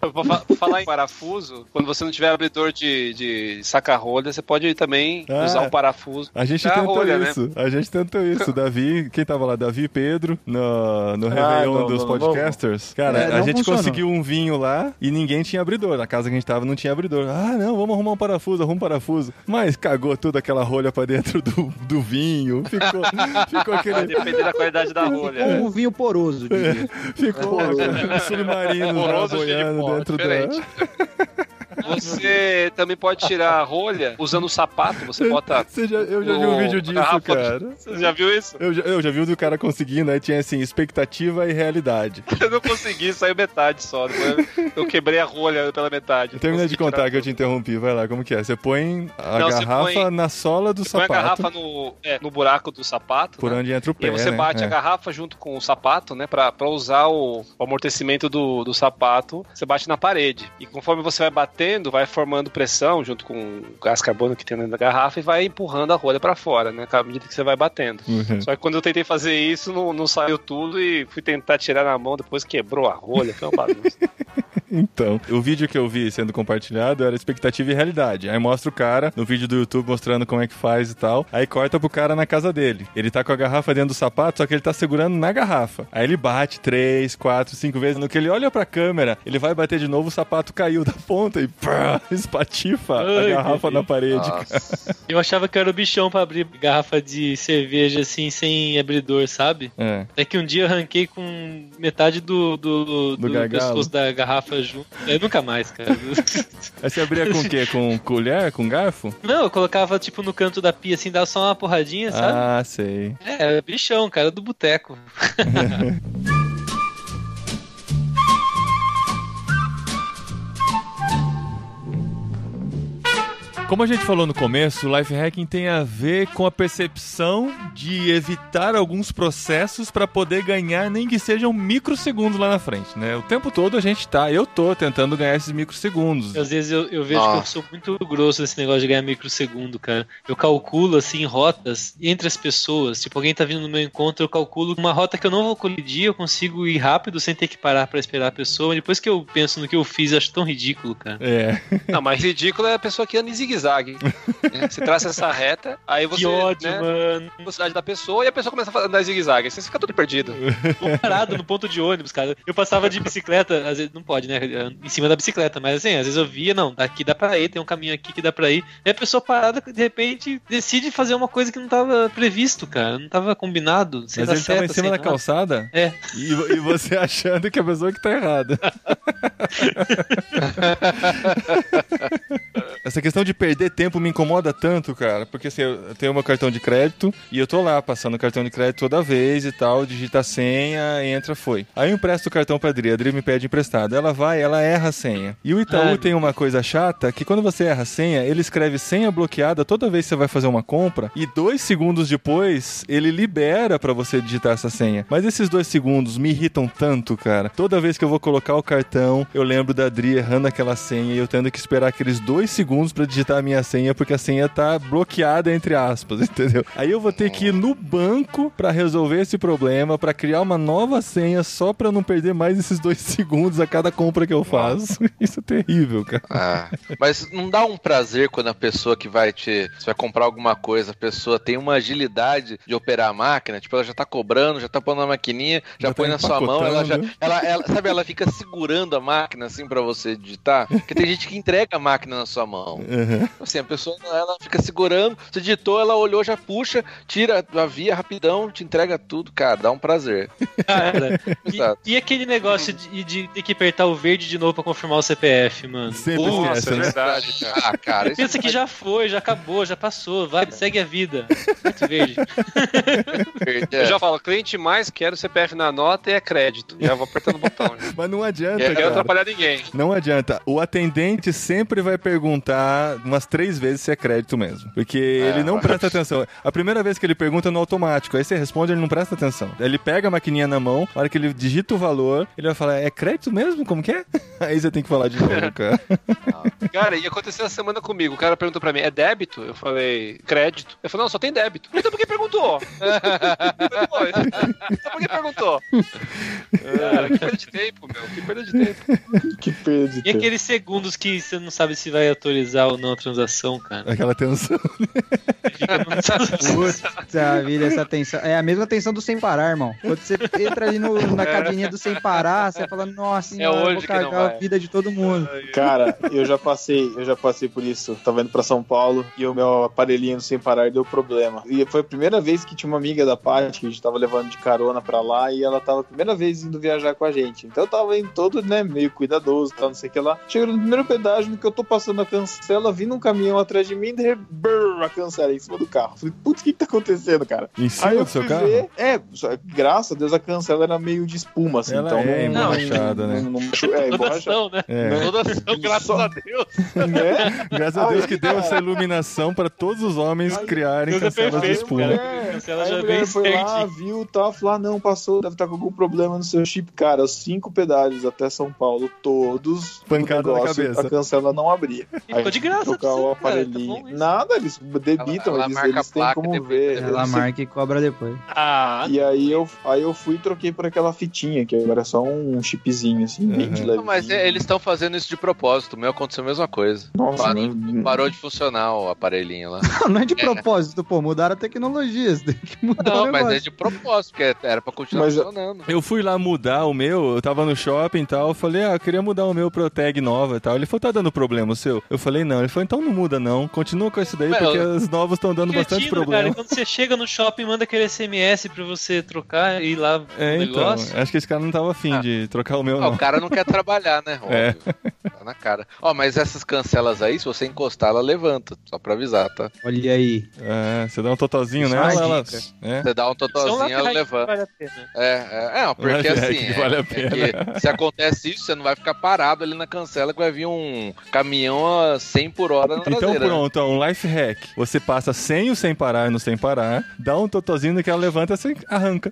falar em parafuso, quando você não tiver abridor de, de saca-rolha, você pode também Ah. usar um parafuso. A gente É a tentou rolha, né? isso. A gente tentou isso. Davi, quem tava lá? Davi e Pedro, no, no Ah, Réveillon não, dos não, não. podcasters. Cara, É, a não gente funcionou. conseguiu um vinho lá e ninguém tinha abridor. A casa que a gente tava não tinha abridor. Ah, não, vamos arrumar um parafuso, arruma um parafuso. Mas cagou toda aquela rolha pra dentro do, do vinho. Ficou, ficou aquele. depender da qualidade da rolha. Com um vinho poroso, diria. Ficou aquele submarino lá Poroso boiando dentro diferente. da. Você também pode tirar a rolha usando o sapato. Você bota. Você já, eu já vi um vídeo disso, garrafa- cara. Você já viu isso? Eu já, eu já vi o do cara conseguindo, aí tinha assim, expectativa e realidade. Eu não consegui, saiu metade só. Eu quebrei a rolha pela metade. Termina de contar que eu te interrompi, vai lá, como que é? Você põe a Não, garrafa põe- na sola do Você põe a sapato, garrafa no, é, no buraco do sapato. por né? onde entra o E pé, aí você né? bate É. a garrafa junto com o sapato, né? Pra, pra usar o, o amortecimento do, do sapato, você bate na parede. E conforme você vai batendo, vai formando pressão junto com o gás carbônico que tem dentro da garrafa e vai empurrando a rolha pra fora, né? À medida que você vai batendo. Uhum. Só que quando eu tentei fazer isso, não, não saiu tudo e fui tentar tirar na mão, depois quebrou a rolha, foi uma bagunça. Então, o vídeo que eu vi sendo compartilhado era expectativa e realidade. Aí mostra o cara no vídeo do YouTube mostrando como é que faz e tal. Aí corta pro cara na casa dele. Ele tá com a garrafa dentro do sapato, só que ele tá segurando na garrafa. Aí ele bate três, quatro, cinco vezes. No que ele olha pra câmera, ele vai bater de novo, o sapato caiu da ponta e espatifa a Ai, garrafa que na parede. Eu achava que era o bichão pra abrir garrafa de cerveja assim, sem abridor, sabe? É. Até que um dia eu arranquei com metade do, do, do, gargalo. pescoço da garrafa junto. Eu nunca mais, cara. Aí você abria com o quê? Com colher? Com garfo? Não, eu colocava tipo no canto da pia assim, dava só uma porradinha, sabe? Ah, sei. É, bichão, cara, do boteco. Como a gente falou no começo, o life hacking tem a ver com a percepção de evitar alguns processos para poder ganhar nem que sejam microsegundos lá na frente, né? O tempo todo a gente tá, eu tô tentando ganhar esses microsegundos. Às vezes eu, eu vejo que eu Nossa. sou muito grosso nesse negócio de ganhar microsegundo, cara. Eu calculo, assim, rotas entre as pessoas. Tipo, alguém tá vindo no meu encontro, eu calculo uma rota que eu não vou colidir, eu consigo ir rápido sem ter que parar pra esperar a pessoa. Depois que eu penso no que eu fiz, eu acho tão ridículo, cara. É, Não, mas ridículo é a pessoa que anda em zigue-zague. né? Você traça essa reta, aí você. que ódio, né, mano. a velocidade da pessoa e a pessoa começa a andar zigue-zague. Aí você fica todo perdido. Tô parado no ponto de ônibus, cara. Eu passava de bicicleta, às vezes não pode, né? Em cima da bicicleta, mas assim, às vezes eu via, não, daqui dá pra ir, tem um caminho aqui que dá pra ir. E a pessoa parada, de repente, decide fazer uma coisa que não tava previsto, cara. Não tava combinado. Mas ele tava em seta, cima da nada. calçada É. e, e você achando que a pessoa que tá errada. Essa questão de perder tempo me incomoda tanto, cara. Porque assim, eu tenho meu cartão de crédito e eu tô lá passando o cartão de crédito toda vez e tal, digita a senha, entra, foi. Aí eu empresto o cartão pra Adri, a Adri me pede emprestado. Ela vai, ela erra a senha. E o Itaú Ai, tem uma coisa chata que quando você erra a senha, ele escreve senha bloqueada toda vez que você vai fazer uma compra e dois segundos depois ele libera pra você digitar essa senha. Mas esses dois segundos me irritam tanto, cara. Toda vez que eu vou colocar o cartão, eu lembro da Adri errando aquela senha e eu tendo que esperar aqueles dois segundos pra digitar a minha senha porque a senha tá bloqueada entre aspas, entendeu? Aí eu vou ter que ir no banco pra resolver esse problema, pra criar uma nova senha só pra não perder mais esses dois segundos a cada compra que eu faço. Isso é terrível, cara. Ah, mas não dá um prazer quando a pessoa que vai te. Você vai comprar alguma coisa, a pessoa tem uma agilidade de operar a máquina, tipo, ela já tá cobrando, já tá pondo na maquininha, já, Já põe tá na sua mão, ela já. empacotando. Ela, ela- sabe, ela fica segurando a máquina assim pra você digitar. Porque tem gente que entrega a máquina na sua mão. Uhum. Assim, a pessoa ela fica segurando, você digitou, ela olhou, já puxa, tira a via rapidão, te entrega tudo, cara, dá um prazer. Cara, Exato. e, e aquele negócio de, de ter que apertar o verde de novo pra confirmar o CPF, mano? Sempre Nossa, esquece, é né? verdade, cara. Ah, cara, isso Pensa que já foi, já acabou, já passou, vai, segue a vida. Muito verde. é verde, é. Eu já falo, cliente mais quero CPF na nota e é crédito. Já vou apertando o botão. já. Mas não adianta, É, Não quero cara. atrapalhar ninguém. Não adianta. O atendente sempre vai perguntar umas três vezes se é crédito mesmo. Porque ele não presta atenção. A primeira vez que ele pergunta é no automático. Aí você responde, ele não presta atenção. Ele pega a maquininha na mão, a hora que ele digita o valor, ele vai falar, é crédito mesmo? Como que é? Aí você tem que falar de novo, cara. Cara, e aconteceu essa semana comigo. O cara perguntou pra mim, é débito? Eu falei, crédito. Ele falou, não, só tem débito. Então por que perguntou? Eu falei, "Pô, então por que perguntou? Cara, que perda de tempo, meu. Que perda de tempo. Que perda de E tempo. aqueles segundos que você não sabe se vai autorizar ou não transação, cara. Aquela tensão. No- Puta vida, essa tensão. É a mesma tensão do sem parar, irmão. Quando você entra ali no- na cabininha do sem parar, você fala, nossa, senhora, hoje vou cagar a vida de todo mundo. Cara, eu já passei, eu já passei por isso. Tava indo pra São Paulo e o meu aparelhinho sem parar deu problema. E foi a primeira vez que tinha uma amiga da Paty que a gente tava levando de carona pra lá e ela tava a primeira vez indo viajar com a gente. Então eu tava indo todo, né, meio cuidadoso, tal, não sei o que lá. Chegando no primeiro pedágio, no que eu tô passando a cancela, vindo um caminhão atrás de mim, de brrr, a cancela em cima do carro. Falei, putz, o que que tá acontecendo, cara? Em Aí cima eu do seu carro? ver, é, só- graças a Deus a cancela era meio de espuma, assim, Ela então é não, emborrachada, não, né? não, não, é, emborrachada. Né? É. Toda ação, graças Só- a Deus. né? Graças a Deus Aí, que deu cara. essa iluminação para todos os homens Aí, criarem Deus é cancelas de perfeito, espuma. cara. Cancela aí já mulher foi lá, viu, tá, falou, ah, não, passou, deve estar com algum problema no seu chip. Cara, os cinco pedágios até São Paulo, todos, Pancada o na negócio, cabeça. a cancela não abria. E ficou de graça pra o cara, tá aparelhinho. isso. Nada, eles debitam, Ela- ela eles, marca eles a têm placa como e ver. Ela Eles- marca e cobra depois. Ah, E aí eu, aí eu fui e troquei por aquela fitinha, que agora é só um chipzinho, assim, bem de Uhum. leve. Não, mas é, eles estão fazendo isso de propósito. O meu aconteceu a mesma coisa. Nossa, Parou, não- parou de funcionar o aparelhinho lá. Não é de propósito, pô, mudaram a tecnologia, você tem que mudar o Não, mas é de propósito, porque era pra continuar Mas- funcionando. Eu fui lá mudar o meu, eu tava no shopping e tal, eu falei, ah, eu queria mudar o meu pro tag nova e tal. Ele falou, tá dando problema o seu? Eu falei, não. Ele falou, então não muda não, continua com esse daí, porque eu- os novos estão dando bastante cara, problema. e quando você chega no shopping, manda aquele SMS pra você trocar e ir lá É, no então, negócio. acho que esse cara não tava afim Ah. de trocar o meu, Ah, não. o cara não quer trabalhar, né? Óbvio. É. Tá na cara. Ó, mas essas cancelas aí, se você encostar, ela levanta. Só pra avisar, tá? Olha aí. É, você dá um totozinho Isso é nela, uma ela... É. Você dá um Isso é totozinho, ela levanta. vale a pena. É, é, é, porque assim, que é- vale a é pena. que se acontece isso, você não vai ficar parado ali na cancela que vai vir um caminhão a 100 por hora na Então traseira, né? pronto, ó, um life hack. Você passa sem o sem parar no sem parar, dá um totozinho que ela levanta e arranca.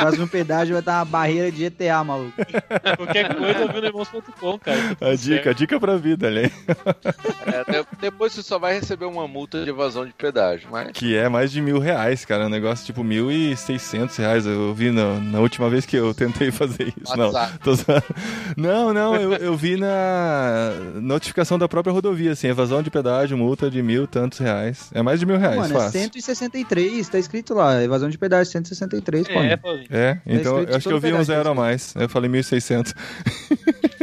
Próximo pedágio vai dar uma barreira de GTA, maluco. Qualquer coisa eu vi no irmãos.com, cara. tá A dica, a dica pra vida ali. É, de- depois você só vai receber uma multa de evasão de pedágio, mas... Que é mais de mil reais, cara. Um negócio tipo mil e seiscentos reais. Eu vi na, na última vez que eu tentei fazer isso. Não, WhatsApp. tô zoando. não, não, eu, eu vi na notificação da própria rodovia, assim, evasão de pedágio, multa de mil tantos reais. É mais de mil reais, Mano, é fácil. 163, tá escrito lá, evasão de pedágio 163, pô. É. É, então escrito eu acho que eu vi um zero a tá mais. Eu falei 1.600.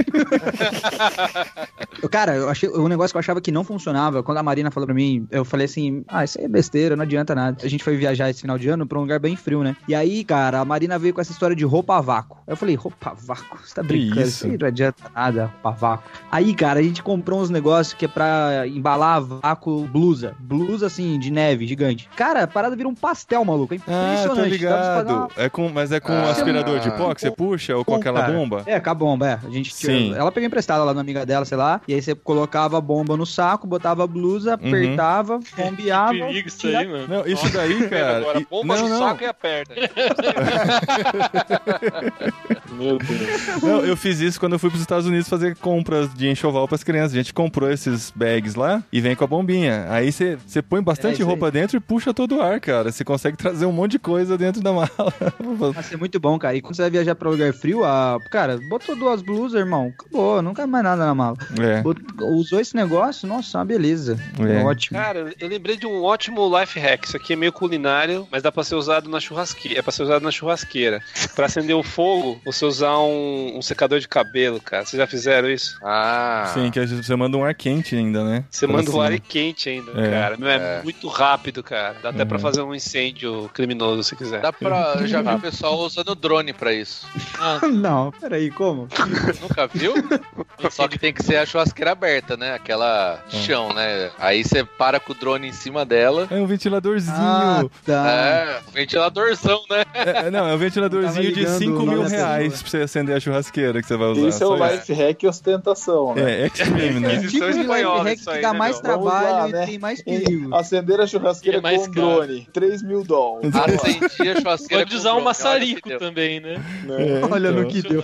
Cara, eu achei um negócio que eu achava que não funcionava. Quando a Marina falou pra mim, eu falei assim: ah, isso aí é besteira, não adianta nada. A gente foi viajar esse final de ano pra um lugar bem frio, né? E aí, cara, a Marina veio com essa história de roupa a vácuo. Aí eu falei: roupa a vácuo? Você tá brincando? isso? Aí não adianta nada, roupa a vácuo. Aí, cara, a gente comprou uns negócios que é pra embalar vácuo blusa. Blusa, assim, de neve, gigante. Cara, a parada vira um pastel, maluco. É Ah, impressionante. Fazer ligado. uma- É com, mas é com Ah. aspirador de pó que você puxa ou com aquela cara. bomba? É, com a bomba, é. A gente tinha- Sim. Ela pegou emprestada lá na amiga dela, sei lá. E aí você colocava a bomba no saco, botava a blusa, Uhum. apertava, bombeava. Perigo isso tira- aí, mano. Não, isso daí, cara. Agora, bomba não, no não. saco e aperta. Meu Deus. Não, eu fiz isso quando eu fui pros Estados Unidos fazer compras de enxoval pras crianças. A gente comprou esses bags lá e vem com a bombinha. Aí você você põe É, bastante aí. roupa dentro e puxa todo o ar, cara. Você consegue trazer um monte de coisa dentro da mala. Vai ser muito bom, cara. E quando você vai viajar pra lugar frio, a... cara, botou duas blusas, irmão. Acabou, não cabe mais nada na mala. É. Usou esse negócio, nossa, uma beleza. É. Ótimo. Cara, eu lembrei de um ótimo life hack. Isso aqui é meio culinário, mas dá pra ser usado na churrasqueira. É pra ser usado na churrasqueira. Pra acender o fogo, você usar um, um secador de cabelo, cara. Vocês já fizeram isso? Ah. Sim, que você manda um ar quente ainda, né? Você Pra manda o cima. ar quente ainda, É. cara. Não é, É. muito rápido, cara. Dá até pra Uhum. fazer um incêndio criminoso se quiser. Dá pra. Eu já vi o pessoal usando drone pra isso. Não, peraí, como? Nunca viu? Só que tem que ser a churrasqueira aberta, né? Aquela chão, né? Aí você para com o drone em cima dela. É um ventiladorzinho. Ah, tá. É, ventiladorzão, né? É, é, não, é um ventiladorzinho de ligando 5 o nome mil reais pra você acender a churrasqueira que você vai usar. Esse é o isso. life hack ostentação, né? É, extreme, né? É tipo de life hack isso que dá né, mais trabalho lá, e né? tem mais perigo. Acender a churrasqueira é mais com um drone. 3 mil dólares. Acendi a churrasqueira. Pode com usar um maçarico também, né? né? Olha então. no que deu.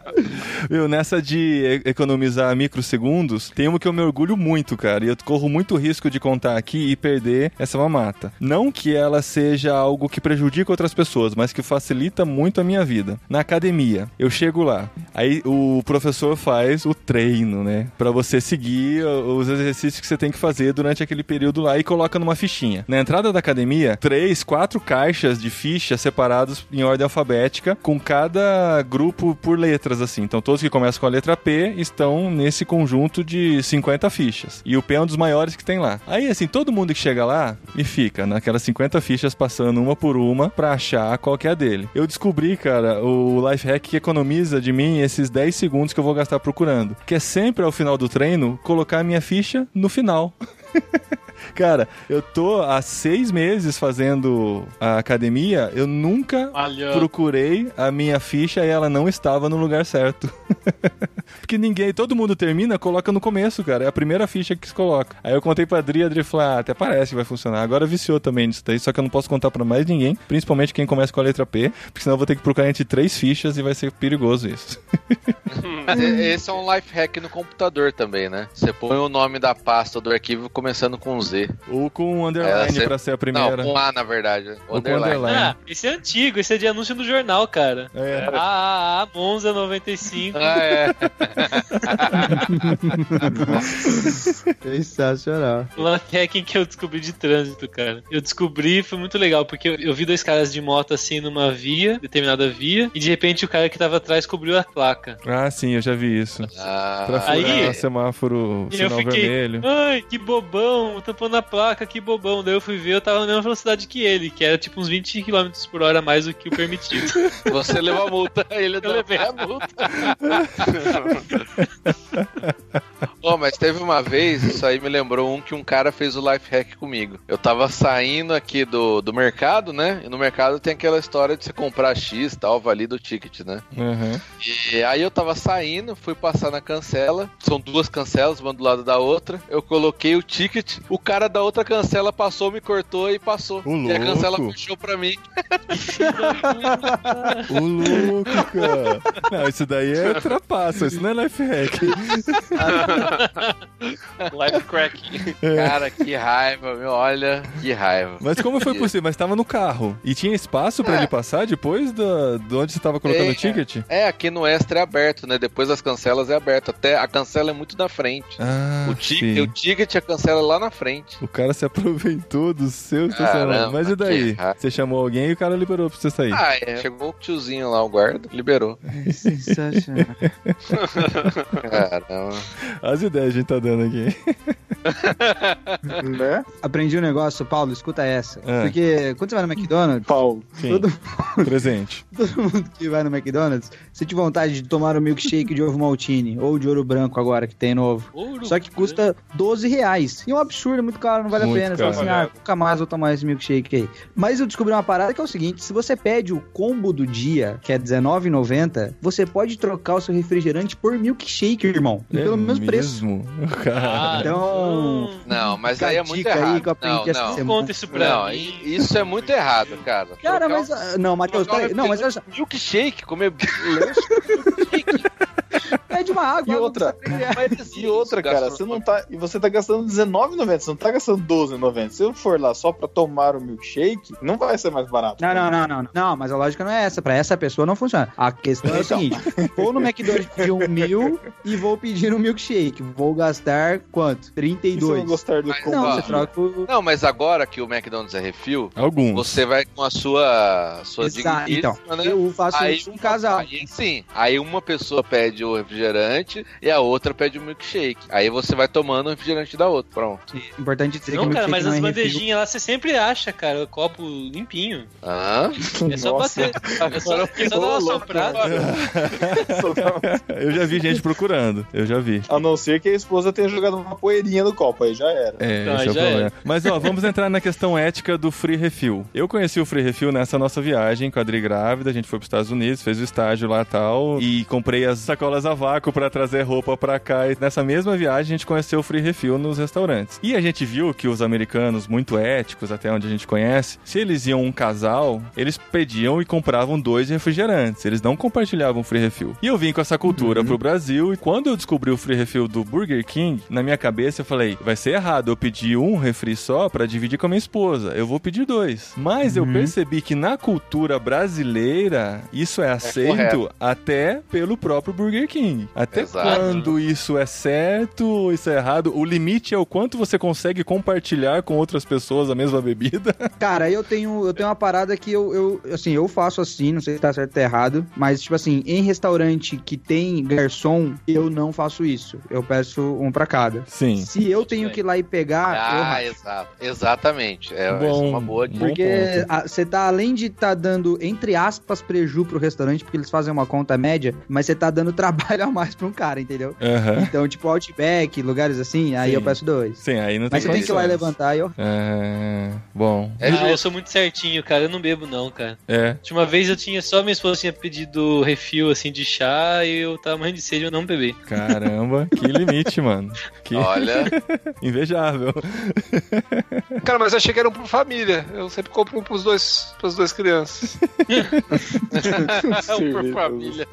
Viu, nessa de economizar microsegundos, tem uma que eu me orgulho muito, cara, e eu corro muito risco de contar aqui e perder essa mamata. Não que ela seja algo que prejudica outras pessoas, mas que facilita muito a minha vida. Na academia, eu chego lá, aí o professor faz o treino, né, Pra você seguir os exercícios que você tem que fazer durante aquele período lá e coloca numa fichinha. Na entrada da academia, três, quatro caixas de fichas separadas em ordem alfabética, com cada grupo por letras, assim. Então, todos que começam com a letra P estão nesse conjunto de 50 fichas. E o P é um dos maiores que tem lá. Aí, assim, todo mundo que chega lá e fica naquelas 50 fichas passando uma por uma pra achar qual que é a dele. Eu descobri, cara, o life hack que economiza de mim esses 10 segundos que eu vou gastar procurando. Que é sempre ao final do treino colocar a minha ficha no final. Cara, eu tô há seis meses fazendo a academia, eu nunca procurei a minha ficha e ela não estava no lugar certo. Porque ninguém, todo mundo termina, coloca no começo, cara. É a primeira ficha que se coloca. Aí eu contei pra Adri, a Adri falou: ah, até parece que vai funcionar. Agora viciou também nisso daí, só que eu não posso contar pra mais ninguém, principalmente quem começa com a letra P, porque senão eu vou ter que procurar entre três fichas e vai ser perigoso isso. E- Esse é um life hack no computador também, né? Você põe o nome da pasta do arquivo começando com Z. Ou com underline É, você- pra ser a primeira. Não, com A na verdade. O Ou com underline. underline. Ah, esse é antigo, esse é de anúncio do jornal, cara. É. Ah, ah, ah, Monza 95. Ah, é. Sensacional. O life hacking que eu descobri de trânsito, cara. Eu descobri, foi muito legal, porque eu, eu vi dois caras de moto assim numa via, determinada via, e de repente o cara que tava atrás cobriu a placa. Ah, sim, eu já vi isso. Ah, Pra furar Aí- semáforo, E eu sinal fiquei, vermelho. ai, que bobão, tampando a placa, que bobão. Daí eu fui ver, eu tava na mesma velocidade que ele, que era tipo uns 20 km por hora a mais do que o permitido. Você levou a multa, ele Eu não levei a multa. Ô, mas teve uma vez, isso aí me lembrou um que um cara fez o life hack comigo. Eu tava saindo aqui do, do mercado, né? E no mercado tem aquela história de você comprar X tal, valida o ticket, né? Uhum. E aí eu tava saindo, fui passar na cancela. São duas cancelas, uma do lado da outra. Eu coloquei o ticket, o cara da outra cancela passou, me cortou e passou. Ô, e a cancela fechou pra mim. Ô, louco, cara. Não, isso daí é trapaça, isso não é life hack. Live crack. Cara, que raiva, meu. Olha, que raiva. Mas como foi possível? Mas tava no carro. E tinha espaço pra É. ele passar depois da, de onde você tava colocando É. o ticket? É, aqui no extra é aberto, né? Depois das cancelas é aberto. Até a cancela é muito na frente. Ah, o, o ticket a cancela lá na frente. O cara se aproveitou do seu estacionamento. Mas e daí? Você chamou alguém e o cara liberou pra você sair. Ah, é. Chegou o tiozinho lá, o guarda, liberou. Sensacional. Caramba. As ideias a gente tá dando aqui. Né? Aprendi um negócio, Paulo, escuta essa. É. Porque quando você vai no McDonald's, Paulo. Sim. Todo- Presente. todo mundo que vai no McDonald's, se tiver vontade de tomar um milkshake de ovo maltine ou de ouro branco agora que tem novo, Ouro Só que custa 12 reais. E é um absurdo, muito caro, não vale Muito a pena. Você fala assim, ah, nunca mais vou tomar esse milkshake aí. Mas eu descobri uma parada que é o seguinte: se você pede o combo do dia, que é R$19,90, você pode trocar o seu refrigerante por milkshake, irmão. É pelo mesmo preço. mesmo? Cara. Ah, Então. Não, mas aí é muito errado. que eu aprendi não, essa não. semana. Conta isso pra Não, mim. isso é muito errado, cara. Cara, Trocar mas. ah, Não, Matheus, Não, mas olha só. Milkshake, comer lanche milkshake. Pede uma água. E outra? aprender. E outra, cara, você não tá. E você tá gastando R$19,90, você não tá gastando R$12,90. Se eu for lá só pra tomar o milkshake, não vai ser mais barato. Não, não, não, não, não. Não, mas a lógica não é essa. Pra essa pessoa não funciona. A questão é o Então. seguinte: vou no McDonald's pedir um mil e vou pedir um milkshake. Vou gastar quanto? E se 32. gostar do Mas? Não, você troca o. Não, mas agora que o McDonald's é refil, Alguns. você vai com a sua, sua digníssima, então, né? eu faço Aí, isso em casal. Aí sim, aí uma pessoa pede o refrigerante e a outra pede o milkshake. Aí você vai tomando o refrigerante da outra, pronto. Importante dizer Não, que cara, mas não as é refil. bandejinhas lá você sempre acha, cara, o copo limpinho. Hã? É só Nossa. bater. É só, é só dar uma soprada. Eu já vi gente procurando. Eu já vi. A não ser que a esposa tenha jogado uma poeirinha no copo, aí já era. É, Então, esse é o já problema. Mas ó, vamos entrar na questão ética do free refill. Eu conheci o free refill nessa nossa viagem com a Adri grávida, a gente foi pros Estados Unidos, fez o estágio lá e tal, e comprei as sacolas a vácuo pra trazer roupa pra cá. E nessa mesma viagem a gente conheceu o free refill nos restaurantes. E a gente viu que os americanos, muito éticos, até onde a gente conhece, se eles iam um casal, eles pediam e compravam dois refrigerantes. Eles não compartilhavam o free refill. E eu vim com essa cultura pro Brasil e quando eu descobri o free refill do Burger King, na minha cabeça eu falei, vai ser errado eu pedir um refri só pra dividir com a minha esposa. Eu vou pedir dois. Mas eu percebi que na cultura brasileira isso é aceito correto. até pelo próprio Burger King. Até Exato. quando isso é certo ou isso é errado? O limite é o quanto você consegue compartilhar com outras pessoas a mesma bebida. Cara, eu tenho, eu tenho uma parada que eu, eu, assim, eu faço assim, não sei se tá certo ou tá errado, mas, tipo assim, em restaurante que tem garçom, eu não faço isso. Eu peço um pra cada. Sim. Se eu tenho que ir lá e pegar, eu Ah, racho. exato. Exatamente. É, Bom, é uma boa dica. bom Porque você tá, além de tá dando, entre aspas, preju pro restaurante, porque eles fazem uma conta média, mas você tá dando trabalho a mais pra um cara, entendeu? Aham. Então, tipo, Outback, lugares assim, aí Sim. eu peço dois. Sim, aí não tem Mas você tem que ir lá e levantar e eu. É. Bom. É ah, eu sou muito certinho, cara. Eu não bebo, não, cara. É. De uma vez eu tinha só minha esposa tinha pedido refil assim de chá e eu tava morrendo de sede e eu não bebi. Caramba, que limite, mano. Que Olha, invejável. Cara, mas eu achei que era um por família. Eu sempre compro um pros dois, pras duas crianças. um por família.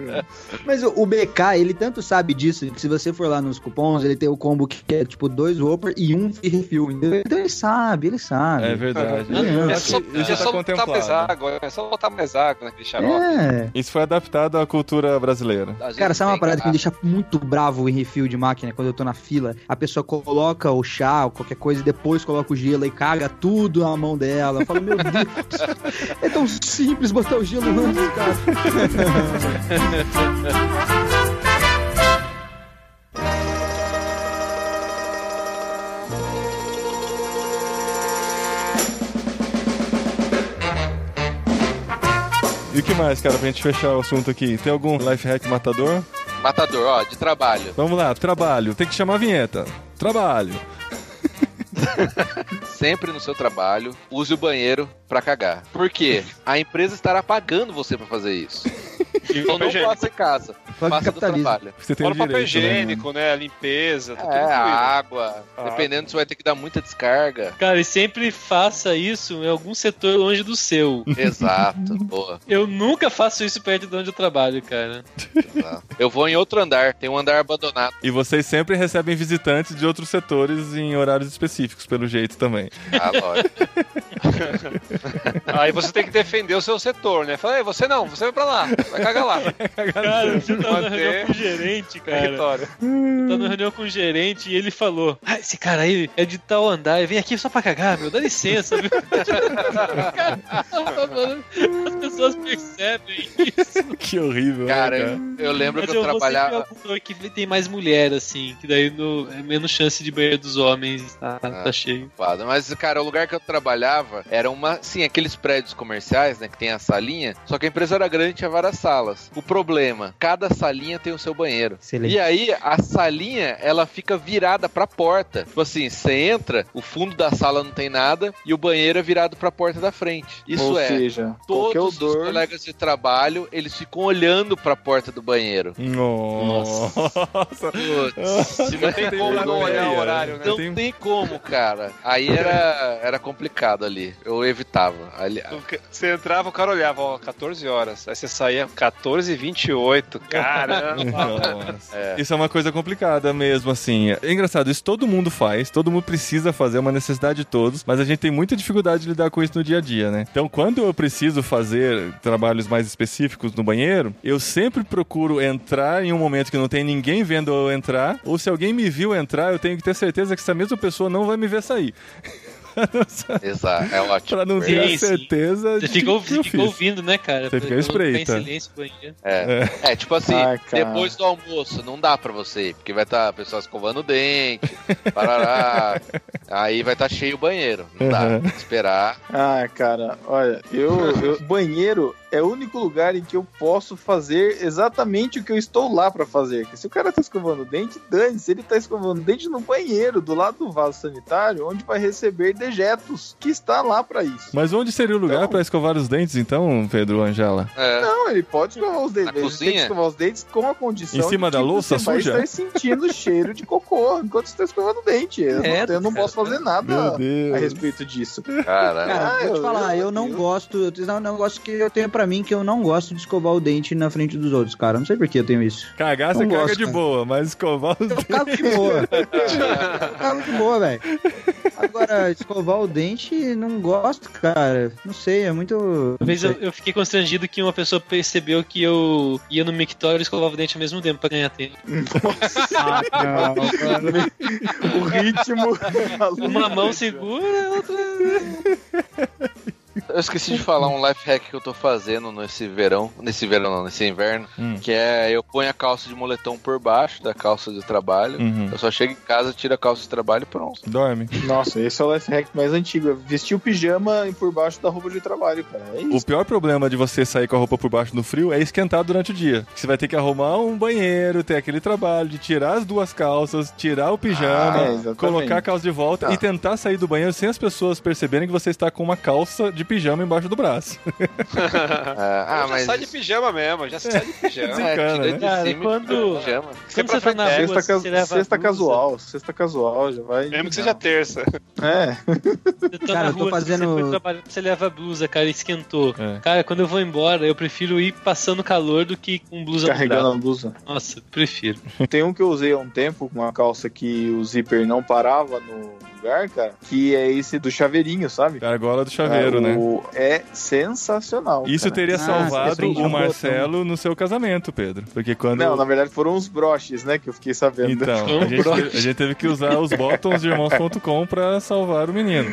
Mas o, o BK, ele tanto sabe disso que se você for lá nos cupons, ele tem o combo que é tipo dois Whopper e um entendeu? Então ele sabe, ele sabe. É verdade. É, É só, isso é tá só botar mais água, é só botar mais água naquele xarope. É. Isso foi adaptado à cultura brasileira. Cara, sabe uma parada que me deixa muito bravo em refil de máquina quando eu tô na fila? A pessoa coloca o chá ou qualquer coisa e depois coloca o gelo e caga tudo na mão dela. Eu falo, meu Deus, é tão simples botar o gelo antes, cara. E o que mais, cara, pra gente fechar o assunto aqui? Tem algum life hack matador? Matador, ó, de trabalho. Vamos lá, trabalho. Tem que chamar a vinheta. Trabalho. Sempre no seu trabalho, use o banheiro pra cagar. Por quê? A empresa estará pagando você pra fazer isso. E Então não faça em casa. Fora Faça do trabalho. Você tem Fora o o papel direito, né? higiênico, né? A limpeza, tá tudo É, a água. Ah. Dependendo, você vai ter que dar muita descarga. Cara, e sempre faça isso em algum setor longe do seu. Exato. Boa. Eu nunca faço isso perto de onde eu trabalho, cara. exato. Eu vou em outro andar. Tem um andar abandonado. E vocês sempre recebem visitantes de outros setores em horários específicos, pelo jeito também. Ah, lógico. Aí você tem que defender o seu setor, né? Fala, "Ei, você não, você vai pra lá, vai cagar lá. Cara, você tava na Manter reunião com o gerente, cara. Território. Tava na reunião com o gerente e ele falou: Ah, esse cara aí é de tal andar, vem aqui só pra cagar, meu, dá licença, viu? Cara, As pessoas percebem isso. Que horrível, né, Cara, cara? eu, lembro Mas que eu, eu trabalhava. que tem mais mulher, assim, que daí no, é menos chance de banheiro dos homens, tá, Ah. tá cheio. Mas, cara, o lugar que eu trabalhava era uma. Sim, aqueles prédios comerciais, né? Que tem a salinha. Só que a empresa era grande tinha várias salas. O problema, cada salinha tem o seu banheiro. Excelente. E aí, a salinha, ela fica virada pra porta. Tipo assim, você entra, o fundo da sala não tem nada e o banheiro é virado pra porta da frente. Isso Ou é. seja, Todos os colegas de trabalho, eles ficam olhando pra porta do banheiro. Nossa. Putz, Não tem como não olhar o horário, né? não Tem- tem como, cara. Aí era, era complicado ali. Eu evitava. Ali, Você entrava, o cara olhava, ó, 14 horas. Aí você saía 14 e 28. Caramba. É. Isso é uma coisa complicada mesmo, assim. É engraçado, isso todo mundo faz, todo mundo precisa fazer, é uma necessidade de todos, mas a gente tem muita dificuldade de lidar com isso no dia a dia, né? Então, quando eu preciso fazer trabalhos mais específicos no banheiro, eu sempre procuro entrar em um momento que não tem ninguém vendo eu entrar, ou se alguém me viu entrar, eu tenho que ter certeza que essa mesma pessoa não vai me ver sair. Exato, é ótimo. pra não ter a certeza Você de fica, ouvindo, né, cara? Você fica ficar espreita. em silêncio o banheiro. É. É, tipo assim, Ai, cara. depois do almoço, não dá pra você ir, porque vai estar a pessoa escovando o dente, parará. aí vai estar cheio o banheiro. Não dá. Uhum. Tem que Esperar. Ah, cara, olha, eu, eu- banheiro é o único lugar em que eu posso fazer exatamente o que eu estou lá pra fazer. Porque se o cara tá escovando o dente, dane-se, ele tá escovando o dente no banheiro, do lado do vaso sanitário, onde vai receber dejetos, que está lá pra isso. Mas onde seria o lugar Então- pra escovar os dentes, então, Pedro Angela? É. Não, ele pode escovar os dentes. Na Ele tem que cozinha? escovar os dentes com a condição Em cima de da que louça você vai suja? estar sentindo o cheiro de cocô enquanto você está escovando o dente. Eu, É, não, eu não posso fazer nada a respeito disso. Cara, Cara, Ah, vou te eu- falar, eu, eu- não eu- gosto. Eu tenho um negócio que eu tenho pra mim que eu não gosto de escovar o dente na frente dos outros, cara. Não sei por que eu tenho isso. Cagar, você caga gosto, de cara. boa, mas escovar os Eu cago de boa. eu cago de boa, velho. Agora, escovar o dente, não gosto, cara. Não sei, é muito. Uma vez eu, eu fiquei constrangido que uma pessoa percebeu que eu ia no mictório e escovava o dente ao mesmo tempo pra ganhar tempo. Ah, não, cara. O ritmo. Uma mão segura, a outra. Eu esqueci de falar um life hack que eu tô fazendo nesse verão. Nesse verão não, nesse inverno. Hum. Que é eu ponho a calça de moletom por baixo da calça de trabalho. Uhum. Eu só chego em casa, tiro a calça de trabalho e pronto. Dorme. Nossa, esse é o life hack mais antigo. é Vestir o pijama por baixo da roupa de trabalho, cara. É O isso. pior problema de você sair com a roupa por baixo no frio é esquentar durante o dia. Você vai ter que arrumar um banheiro, ter aquele trabalho de tirar as duas calças, tirar o pijama, Ah, é, colocar a calça de volta Tá. e tentar sair do banheiro sem as pessoas perceberem que você está com uma calça de pijama embaixo do braço. É, ah, já mas. sai de pijama mesmo, já sai de pijama. É, Desencana, tira né? de Cara, quando- pijama. Quando você tá na rua, Sexta, você leva sexta casual, sexta casual, já vai. Mesmo que seja terça. É. Você tá Cara, na eu tô rua, fazendo- você você leva a blusa, cara, esquentou. É. Cara, quando eu vou embora, eu prefiro ir passando calor do que com blusa no Carregando a blusa. Nossa, prefiro. Tem um que eu usei há um tempo, com uma calça que o zíper não parava no lugar, cara, que é esse do chaveirinho, sabe? A argola do chaveiro, é, né? o- É sensacional. Isso cara. teria Ah, salvado prende o Marcelo no seu casamento, Pedro. Porque quando. Não, na verdade foram os broches, né, que eu fiquei sabendo. Então, a gente, teve, a gente teve que usar os botões de irmãos.com pra salvar o menino.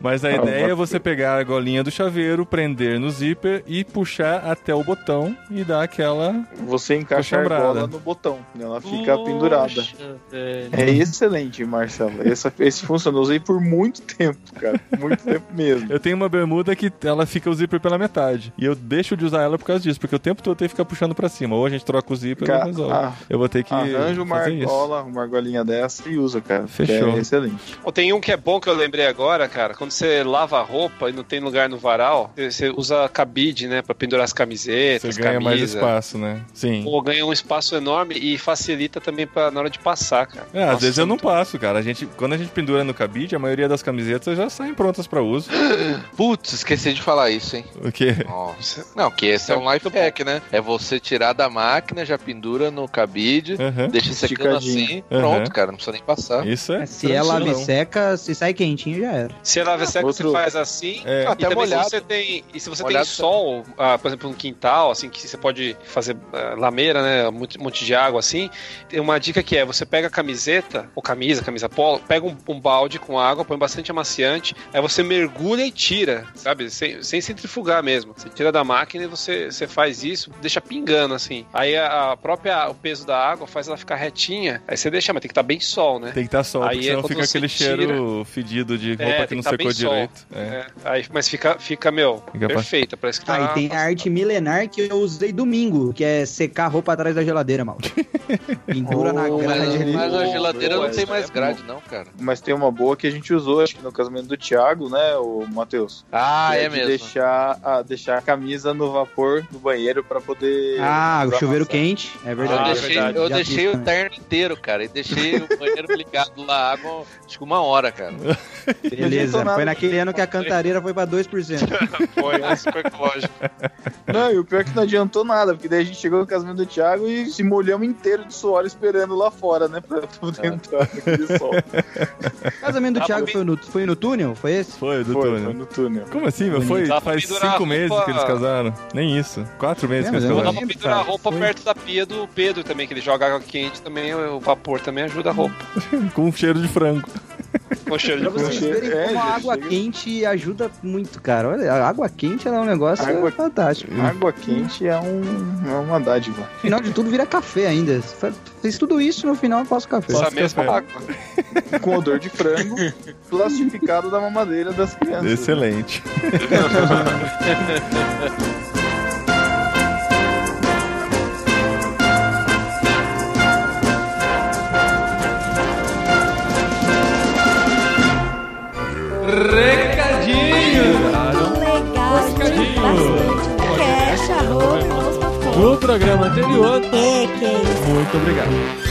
Mas a Ah, ideia é você pegar a argolinha do chaveiro, prender no zíper e puxar até o botão e dar aquela. Você encaixa a argola no botão, né? ela fica pendurada. Poxa, velho. É excelente, Marcelo. Esse, esse funciona. Eu usei por muito tempo, cara. Muito tempo mesmo. Eu tenho uma bermuda que ela fica o zíper pela metade. E eu deixo de usar ela por causa disso, porque o tempo todo eu tenho que ficar puxando pra cima. Ou a gente troca o zíper ou Ca- resolve. ah, Eu vou ter que. Arranja uma fazer isso. argola, uma argolinha dessa e usa, cara. que Fechou. É excelente. Ó, Tem um que é bom que eu lembrei agora, cara. Quando você lava a roupa e não tem lugar no varal, você usa cabide, né, pra pendurar as camisetas, Você ganha mais camisa. espaço, né? Sim. Pô, ganha um espaço enorme e facilita também pra, na hora de passar, cara. É, às Nossa, vezes eu não passo, cara. A gente, quando a gente pendura no cabide, a maioria das camisetas já saem prontas pra uso. Putz, esqueci de falar isso, hein? O quê? Nossa. Não, que esse é um life hack, né? É você tirar da máquina, já pendura no cabide, Aham. deixa secando assim, Aham. pronto, cara, não precisa nem passar. Isso é. Se ela me seca, se sai quentinho, já era. Se ela seca, Outro- você faz assim. É. E Até também molhado. se você tem, e se você Molhado tem sol, ah, por exemplo, um quintal, assim, que você pode fazer ah, lameira, né, um monte, monte de água, assim, tem uma dica que é, você pega a camiseta, ou camisa, camisa polo, pega um, um balde com água, põe bastante amaciante, aí você mergulha e tira, sabe, sem, sem centrifugar mesmo. Você tira da máquina e você, você faz isso, deixa pingando, assim. Aí a, a própria, o peso da água faz ela ficar retinha, aí você deixa, mas tem que estar bem sol, né? Tem que estar sol, Aí porque é senão fica aquele tira- cheiro fedido de roupa É, que não tá secou direito. É. É, aí, mas fica, fica meu, Fica pra- perfeita, parece que tá... Ah, e tem a arte milenar que eu usei domingo, que é secar a roupa atrás da geladeira, mal. Pendura na Oh, Mas, grade ali. mas a geladeira Boa, não tem mais é grade, não, cara. Mas tem uma boa que a gente usou, acho que no casamento do Thiago, né, o Matheus? Ah, Que é de mesmo. Deixar a, deixar a camisa no vapor no banheiro pra poder. Ah, o chuveiro quente, é Eu verdade. Ah, deixei, verdade. eu deixei o também. terno inteiro, cara, e deixei o banheiro ligado lá, água, acho que uma hora, cara. Beleza, foi naquele ano que a cantareira foi pra 2%. Foi, é super ecológico. Não, e o pior é que não adiantou nada, porque daí a gente chegou no casamento do Thiago e se molhamos inteiro de suor esperando lá fora, né, pra poder entrar naquele sol. O casamento do Thiago foi- no, foi no túnel? Foi esse? Foi, do Foi, túnel. foi no túnel. Como assim, meu? Foi Dá faz cinco meses roupa- que eles casaram. Nem isso. Quatro meses É, que eles mas eu Dá casaram. pra pendurar a roupa Foi. perto da pia do Pedro também, que ele joga água quente também, o vapor também ajuda a roupa. Com um cheiro de frango. Com cheiro Pra de vocês verem é, como a água chega. quente ajuda muito, cara. Olha, a água quente ela é um negócio Água- fantástico. Água quente é, um, é uma dádiva. No final de tudo vira café ainda. Fez tudo isso no final eu faço café. Essa mesma água. Com odor de frango, plastificado da mamadeira das crianças. Excelente. programa anterior, É, que isso. muito obrigado.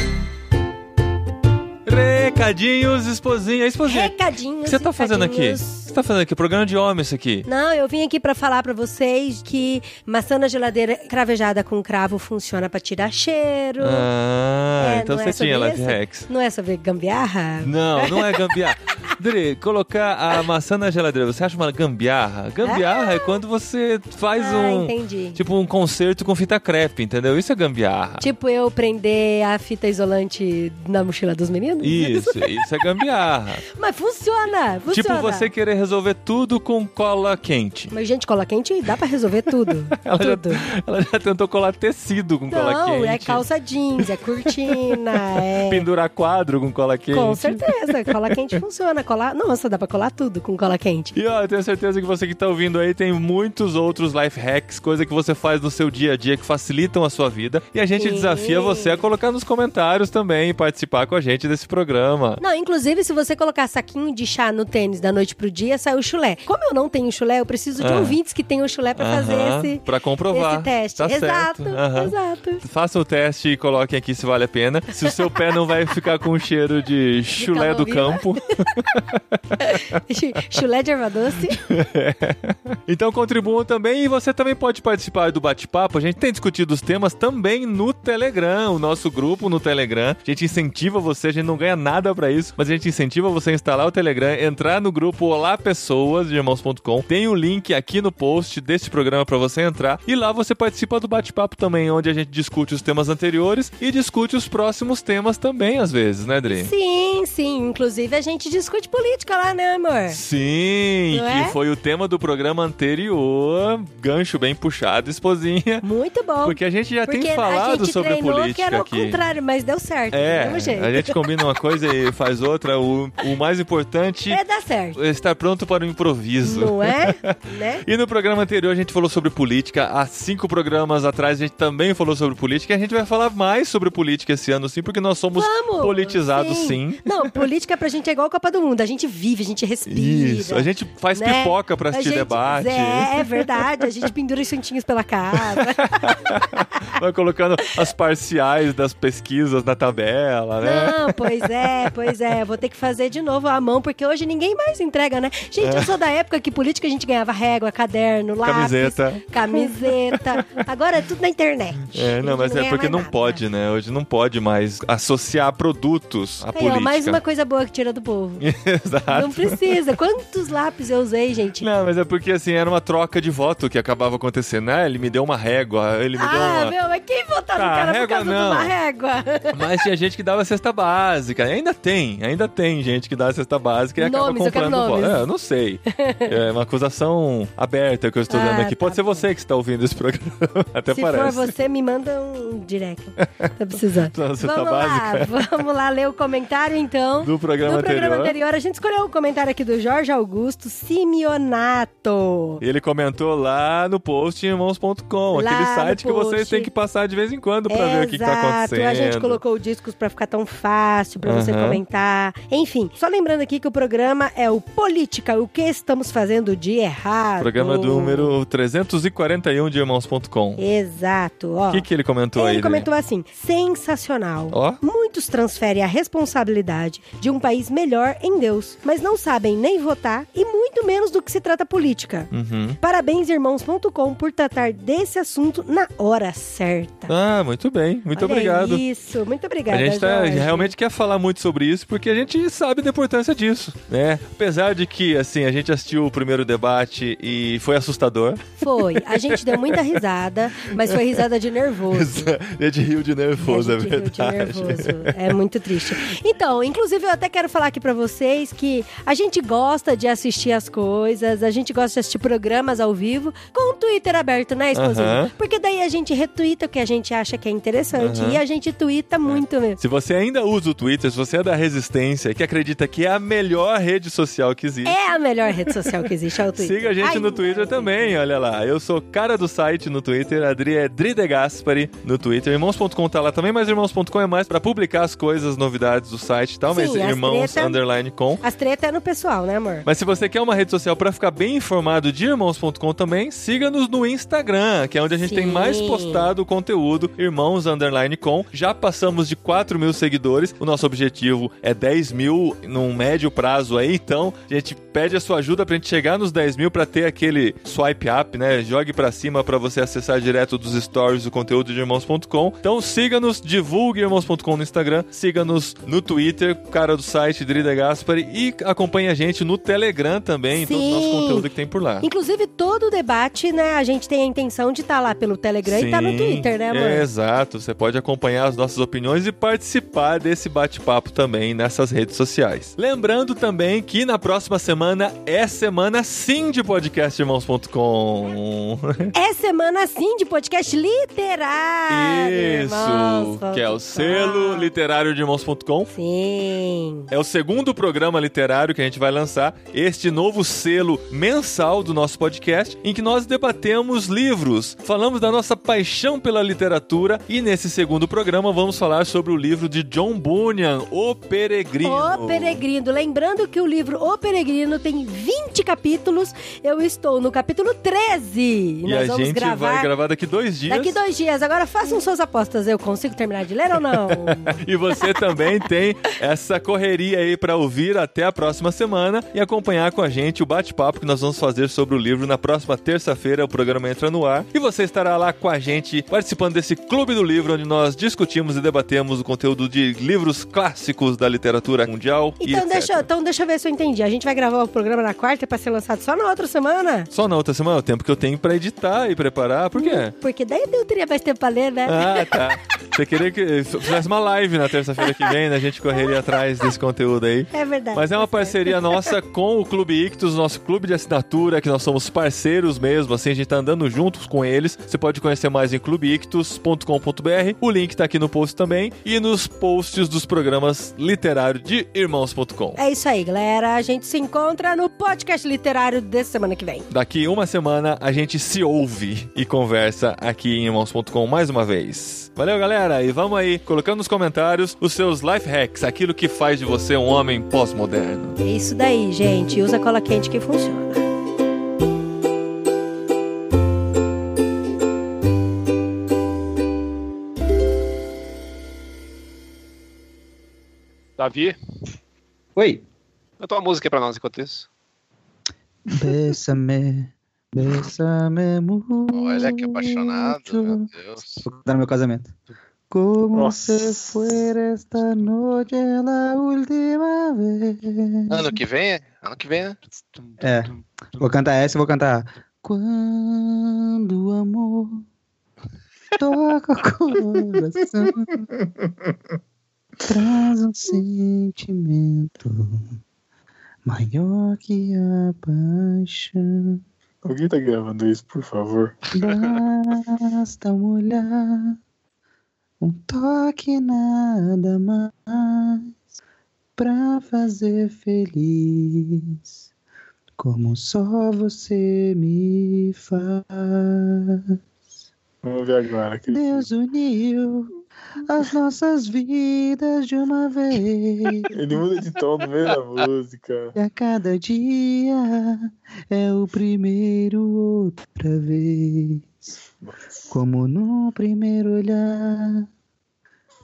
Recadinhos, esposinha. Esposinha, o Recadinhos. que você tá fazendo aqui? O que você tá fazendo aqui? Programa de homem isso aqui. Não, eu vim aqui pra falar pra vocês que maçã na geladeira cravejada com cravo funciona pra tirar cheiro. Ah, É, então não você é tinha isso? hacks. Não é sobre gambiarra? Não, não é gambiarra. Dri, colocar a maçã na geladeira, você acha uma gambiarra? Gambiarra é quando você faz ah, um. entendi. Tipo um concerto com fita crepe, entendeu? Isso é gambiarra. Tipo eu prender a fita isolante na mochila dos meninos? Isso, isso é gambiarra. Mas funciona, funciona. Tipo você querer resolver tudo com cola quente. Mas, gente, cola quente dá pra resolver tudo. Ela já, tudo. ela já tentou colar tecido com cola Não, quente. é calça jeans, é cortina, é... Pendurar quadro com cola quente. Com certeza, cola quente funciona. Colar... Nossa, dá pra colar tudo com cola quente. E ó, eu tenho certeza que você que tá ouvindo aí tem muitos outros life hacks, coisa que você faz no seu dia a dia que facilitam a sua vida. E a gente desafia você a colocar nos comentários também e participar com a gente desse programa. Não, inclusive, se você colocar saquinho de chá no tênis da noite pro dia, sai o chulé. Como eu não tenho chulé, eu preciso de Ah. ouvintes que tenham chulé pra fazer Aham, esse, pra comprovar. esse teste. Tá exato, certo. Aham. exato. Faça o teste e coloquem aqui se vale a pena. Se o seu pé não vai ficar com cheiro de chulé do campo. chulé de erva doce. Então contribuam também e você também pode participar do bate-papo. A gente tem discutido os temas também no Telegram, o nosso grupo no Telegram. A gente incentiva você, a gente não ganha nada pra isso, mas a gente incentiva você a instalar o Telegram, entrar no grupo Olá Pessoas de irmãos.com. Tem o link aqui no post desse programa pra você entrar e lá você participa do bate-papo também, onde a gente discute os temas anteriores e discute os próximos temas também às vezes, né, Dri? Sim, sim. Inclusive, a gente discute política lá, né, amor? Sim, Não que é? foi o tema do programa anterior. Gancho bem puxado, esposinha. Muito bom. Porque a gente já Porque tem a falado gente sobre treinou que política era o aqui. contrário, mas deu certo. É, a gente combina uma coisa e faz outra. O, o mais importante É, dá certo. estar pronto para o improviso. Não é? né? E no programa anterior a gente falou sobre política. Há cinco programas atrás a gente também falou sobre política. E a gente vai falar mais sobre política esse ano, sim, porque nós somos Vamos! politizados, sim. Não, política pra gente é igual a Copa do Mundo. a gente vive, a gente respira. Isso, a gente faz né? pipoca pra assistir gente- debate. É, é verdade. A gente pendura os santinhos pela casa. Vai colocando as parciais das pesquisas na tabela, né? Não, pois é, pois é. Vou ter que fazer de novo a mão, porque hoje ninguém mais entrega, né? Gente, eu sou da época que política a gente ganhava régua, caderno, lápis, Camiseta. camiseta. Agora é tudo na internet. É, não, mas é ganha porque não nada. pode, né? Hoje não pode mais associar produtos à Aí, política. ó, mais uma coisa boa que tira do povo. Exato. Não precisa. Quantos lápis eu usei, gente? Não, mas é porque assim, era uma troca de voto que acabava acontecendo, né? Ele me deu uma régua, ele me deu Ah, uma. meu, mas quem votar no Ah, cara por régua causa não. de uma régua? Mas tinha gente que dava cesta básica. Ainda tem, ainda tem gente que dá cesta básica e acaba Nomes, quero comprando nomes. É, eu não sei. É uma acusação aberta que eu estou Ah, dando aqui. Pode tá ser bom. você que está ouvindo esse programa. Até Se parece. for você, me manda um direct. Tá precisando. Uma cesta vamos básica. lá, vamos lá ler o comentário então. Do programa Do programa anterior. anterior, a gente escolheu o comentário aqui do Jorge Augusto Simeonato. E ele comentou lá no post em irmãos.com, aquele site que vocês têm que passar de vez em quando pra ver o que, tá Exato, acontecendo. a gente colocou discos pra ficar tão fácil pra você Aham. Comentar. Enfim, só lembrando aqui que o programa é o Política, o que estamos fazendo de errado. Programa do número 341 de irmãos.com. Exato, ó. O que, que ele comentou Ele aí? comentou assim: sensacional. Ó. Muitos transferem a responsabilidade de um país melhor em Deus, mas não sabem nem votar e muito menos do que se trata política. Uhum. Parabéns, irmãos.com, por tratar desse assunto na hora certa. Ah, muito bem. Muito Olha obrigado. Isso, muito obrigada. A gente tá, realmente quer falar muito sobre isso porque a gente sabe da importância disso, né? Apesar de que, assim, a gente assistiu o primeiro debate e foi assustador. Foi. A gente deu muita risada, mas foi risada de nervoso. a gente riu de nervoso, a é gente riu de verdade. nervoso. É muito triste. Então, inclusive, eu até quero falar aqui pra vocês que a gente gosta de assistir as coisas, a gente gosta de assistir programas ao vivo com o Twitter aberto, né? Aham. Porque daí a gente retuita o que a gente acha que é interessante e a gente tuita muito mesmo. Se você ainda usa o Twitter, se você é da resistência, que acredita que é a melhor rede social que existe, É a melhor rede social que existe, é o Twitter. Siga a gente Ai, no Twitter também, olha lá. Eu sou cara do site no Twitter, a Adri é Dri De Gaspari no Twitter. Irmãos.com tá lá também, mas irmãos.com é mais pra publicar as coisas, novidades do site e tal, mas Sim, as irmãos treta- underline com. As tretas é no pessoal, né, amor? Mas se você quer uma rede social pra ficar bem informado de irmãos.com também, siga-nos no Instagram, que é onde a gente tem Sim. mais postado conteúdo, irmãos underline com. Já passamos de 4 mil seguidores, o nosso objetivo é 10 mil num médio prazo aí, então a gente pede a sua ajuda pra gente chegar nos 10 mil pra ter aquele swipe up, né? Jogue pra cima pra você acessar direto dos stories o conteúdo de irmãos.com. Então siga-nos, divulgue irmãos.com no Instagram, siga-nos no Twitter, cara do site Drida Gaspari e acompanhe a gente no Telegram também, todo o nosso Sim. conteúdo que tem por lá. Inclusive, todo o debate, né, a gente tem a intenção de estar lá pelo Telegram e tá no Sim, Twitter, né, amor? Exato, você pode acompanhar as nossas opiniões e participar desse bate-papo também nessas redes sociais. Lembrando também que na próxima semana é semana sim de podcast irmãos.com. É semana sim de podcast literário. Isso, irmãos, que é o selo literário de irmãos.com. Sim. É o segundo programa literário que a gente vai lançar, este novo selo mensal do nosso podcast, em que nós debatemos livros, falamos da nossa paixão pela literatura e nesse segundo programa vamos falar sobre o livro de John Bunyan, O Peregrino. O Peregrino. Lembrando que o livro O Peregrino tem 20 capítulos. Eu estou no capítulo 13. E nós a vamos gente gravar vai gravar daqui dois dias. daqui dois dias. Agora façam suas apostas. Eu consigo terminar de ler ou não? E você também tem essa correria aí pra ouvir até a próxima semana e acompanhar com a gente o bate-papo que nós vamos fazer sobre o livro na próxima terça-feira. O programa entra no ar e você estará lá com a gente participando desse Clube do Livro, onde nós discutimos e debatemos o conteúdo de livros clássicos da literatura mundial. Então deixa, então deixa eu ver se eu entendi. A gente vai gravar o programa na quarta pra ser lançado só na outra semana? Só na outra semana, o tempo que eu tenho pra editar e preparar, por quê? Porque daí eu teria mais tempo pra ler, né? Ah, tá. Você queria que fizesse uma live na terça-feira que vem, né? A gente correria atrás desse conteúdo aí. É verdade. Mas é uma parceria nossa com o Clube Ictus, nosso clube de assinatura, que nós somos parceiros mesmo, assim, a gente tá andando juntos com eles. Você pode conhecer mais em clubeictus.com.br. O link tá aqui no post também e nos posts dos programas literários de irmãos.com. É isso aí, galera. A gente se encontra no podcast literário dessa semana que vem. Daqui uma semana a gente se ouve e conversa aqui em irmãos.com mais uma vez. Valeu, galera, e vamos aí colocando nos comentários os seus life hacks, aquilo que faz de você um homem pós-moderno. É isso daí, gente. Usa cola quente que funciona. Davi, Oi. canta uma música aí pra nós enquanto isso. Bésame, bésame muito. Olha que apaixonado, meu Deus. Vou cantar no meu casamento. Como Nossa. se fuera esta noche la última vez. Ano que vem? Ano que vem, né? É. Vou cantar essa e vou cantar. Quando o amor toca o coração, traz um sentimento maior que a paixão. Alguém tá gravando isso, por favor? Basta um olhar, um toque, nada mais pra fazer feliz, como só você me faz. Vamos ver agora. Deus uniu as nossas vidas de uma vez. Ele muda de tom no meio da música. E a cada dia é o primeiro outra vez. Como no primeiro olhar,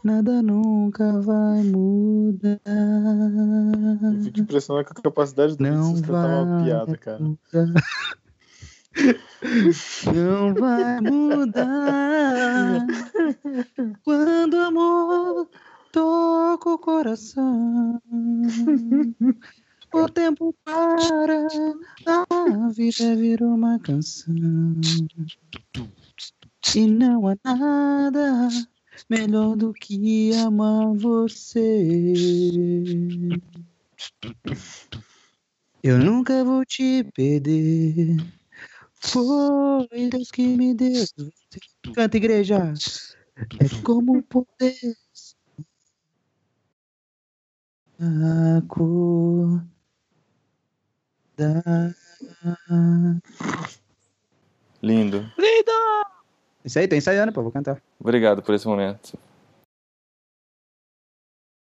nada nunca vai mudar. Eu fico impressionado com a capacidade do Não cantar uma vai piada, cara. Não vai mudar quando amor toca o coração. O tempo para, a vida virou uma canção. E não há nada melhor do que amar você. Eu nunca vou te perder. Foi Deus que me deu. Canta, igreja. É como poder. Acordar. Lindo. Isso aí, tô ensaiando, pô, vou cantar. Obrigado por esse momento.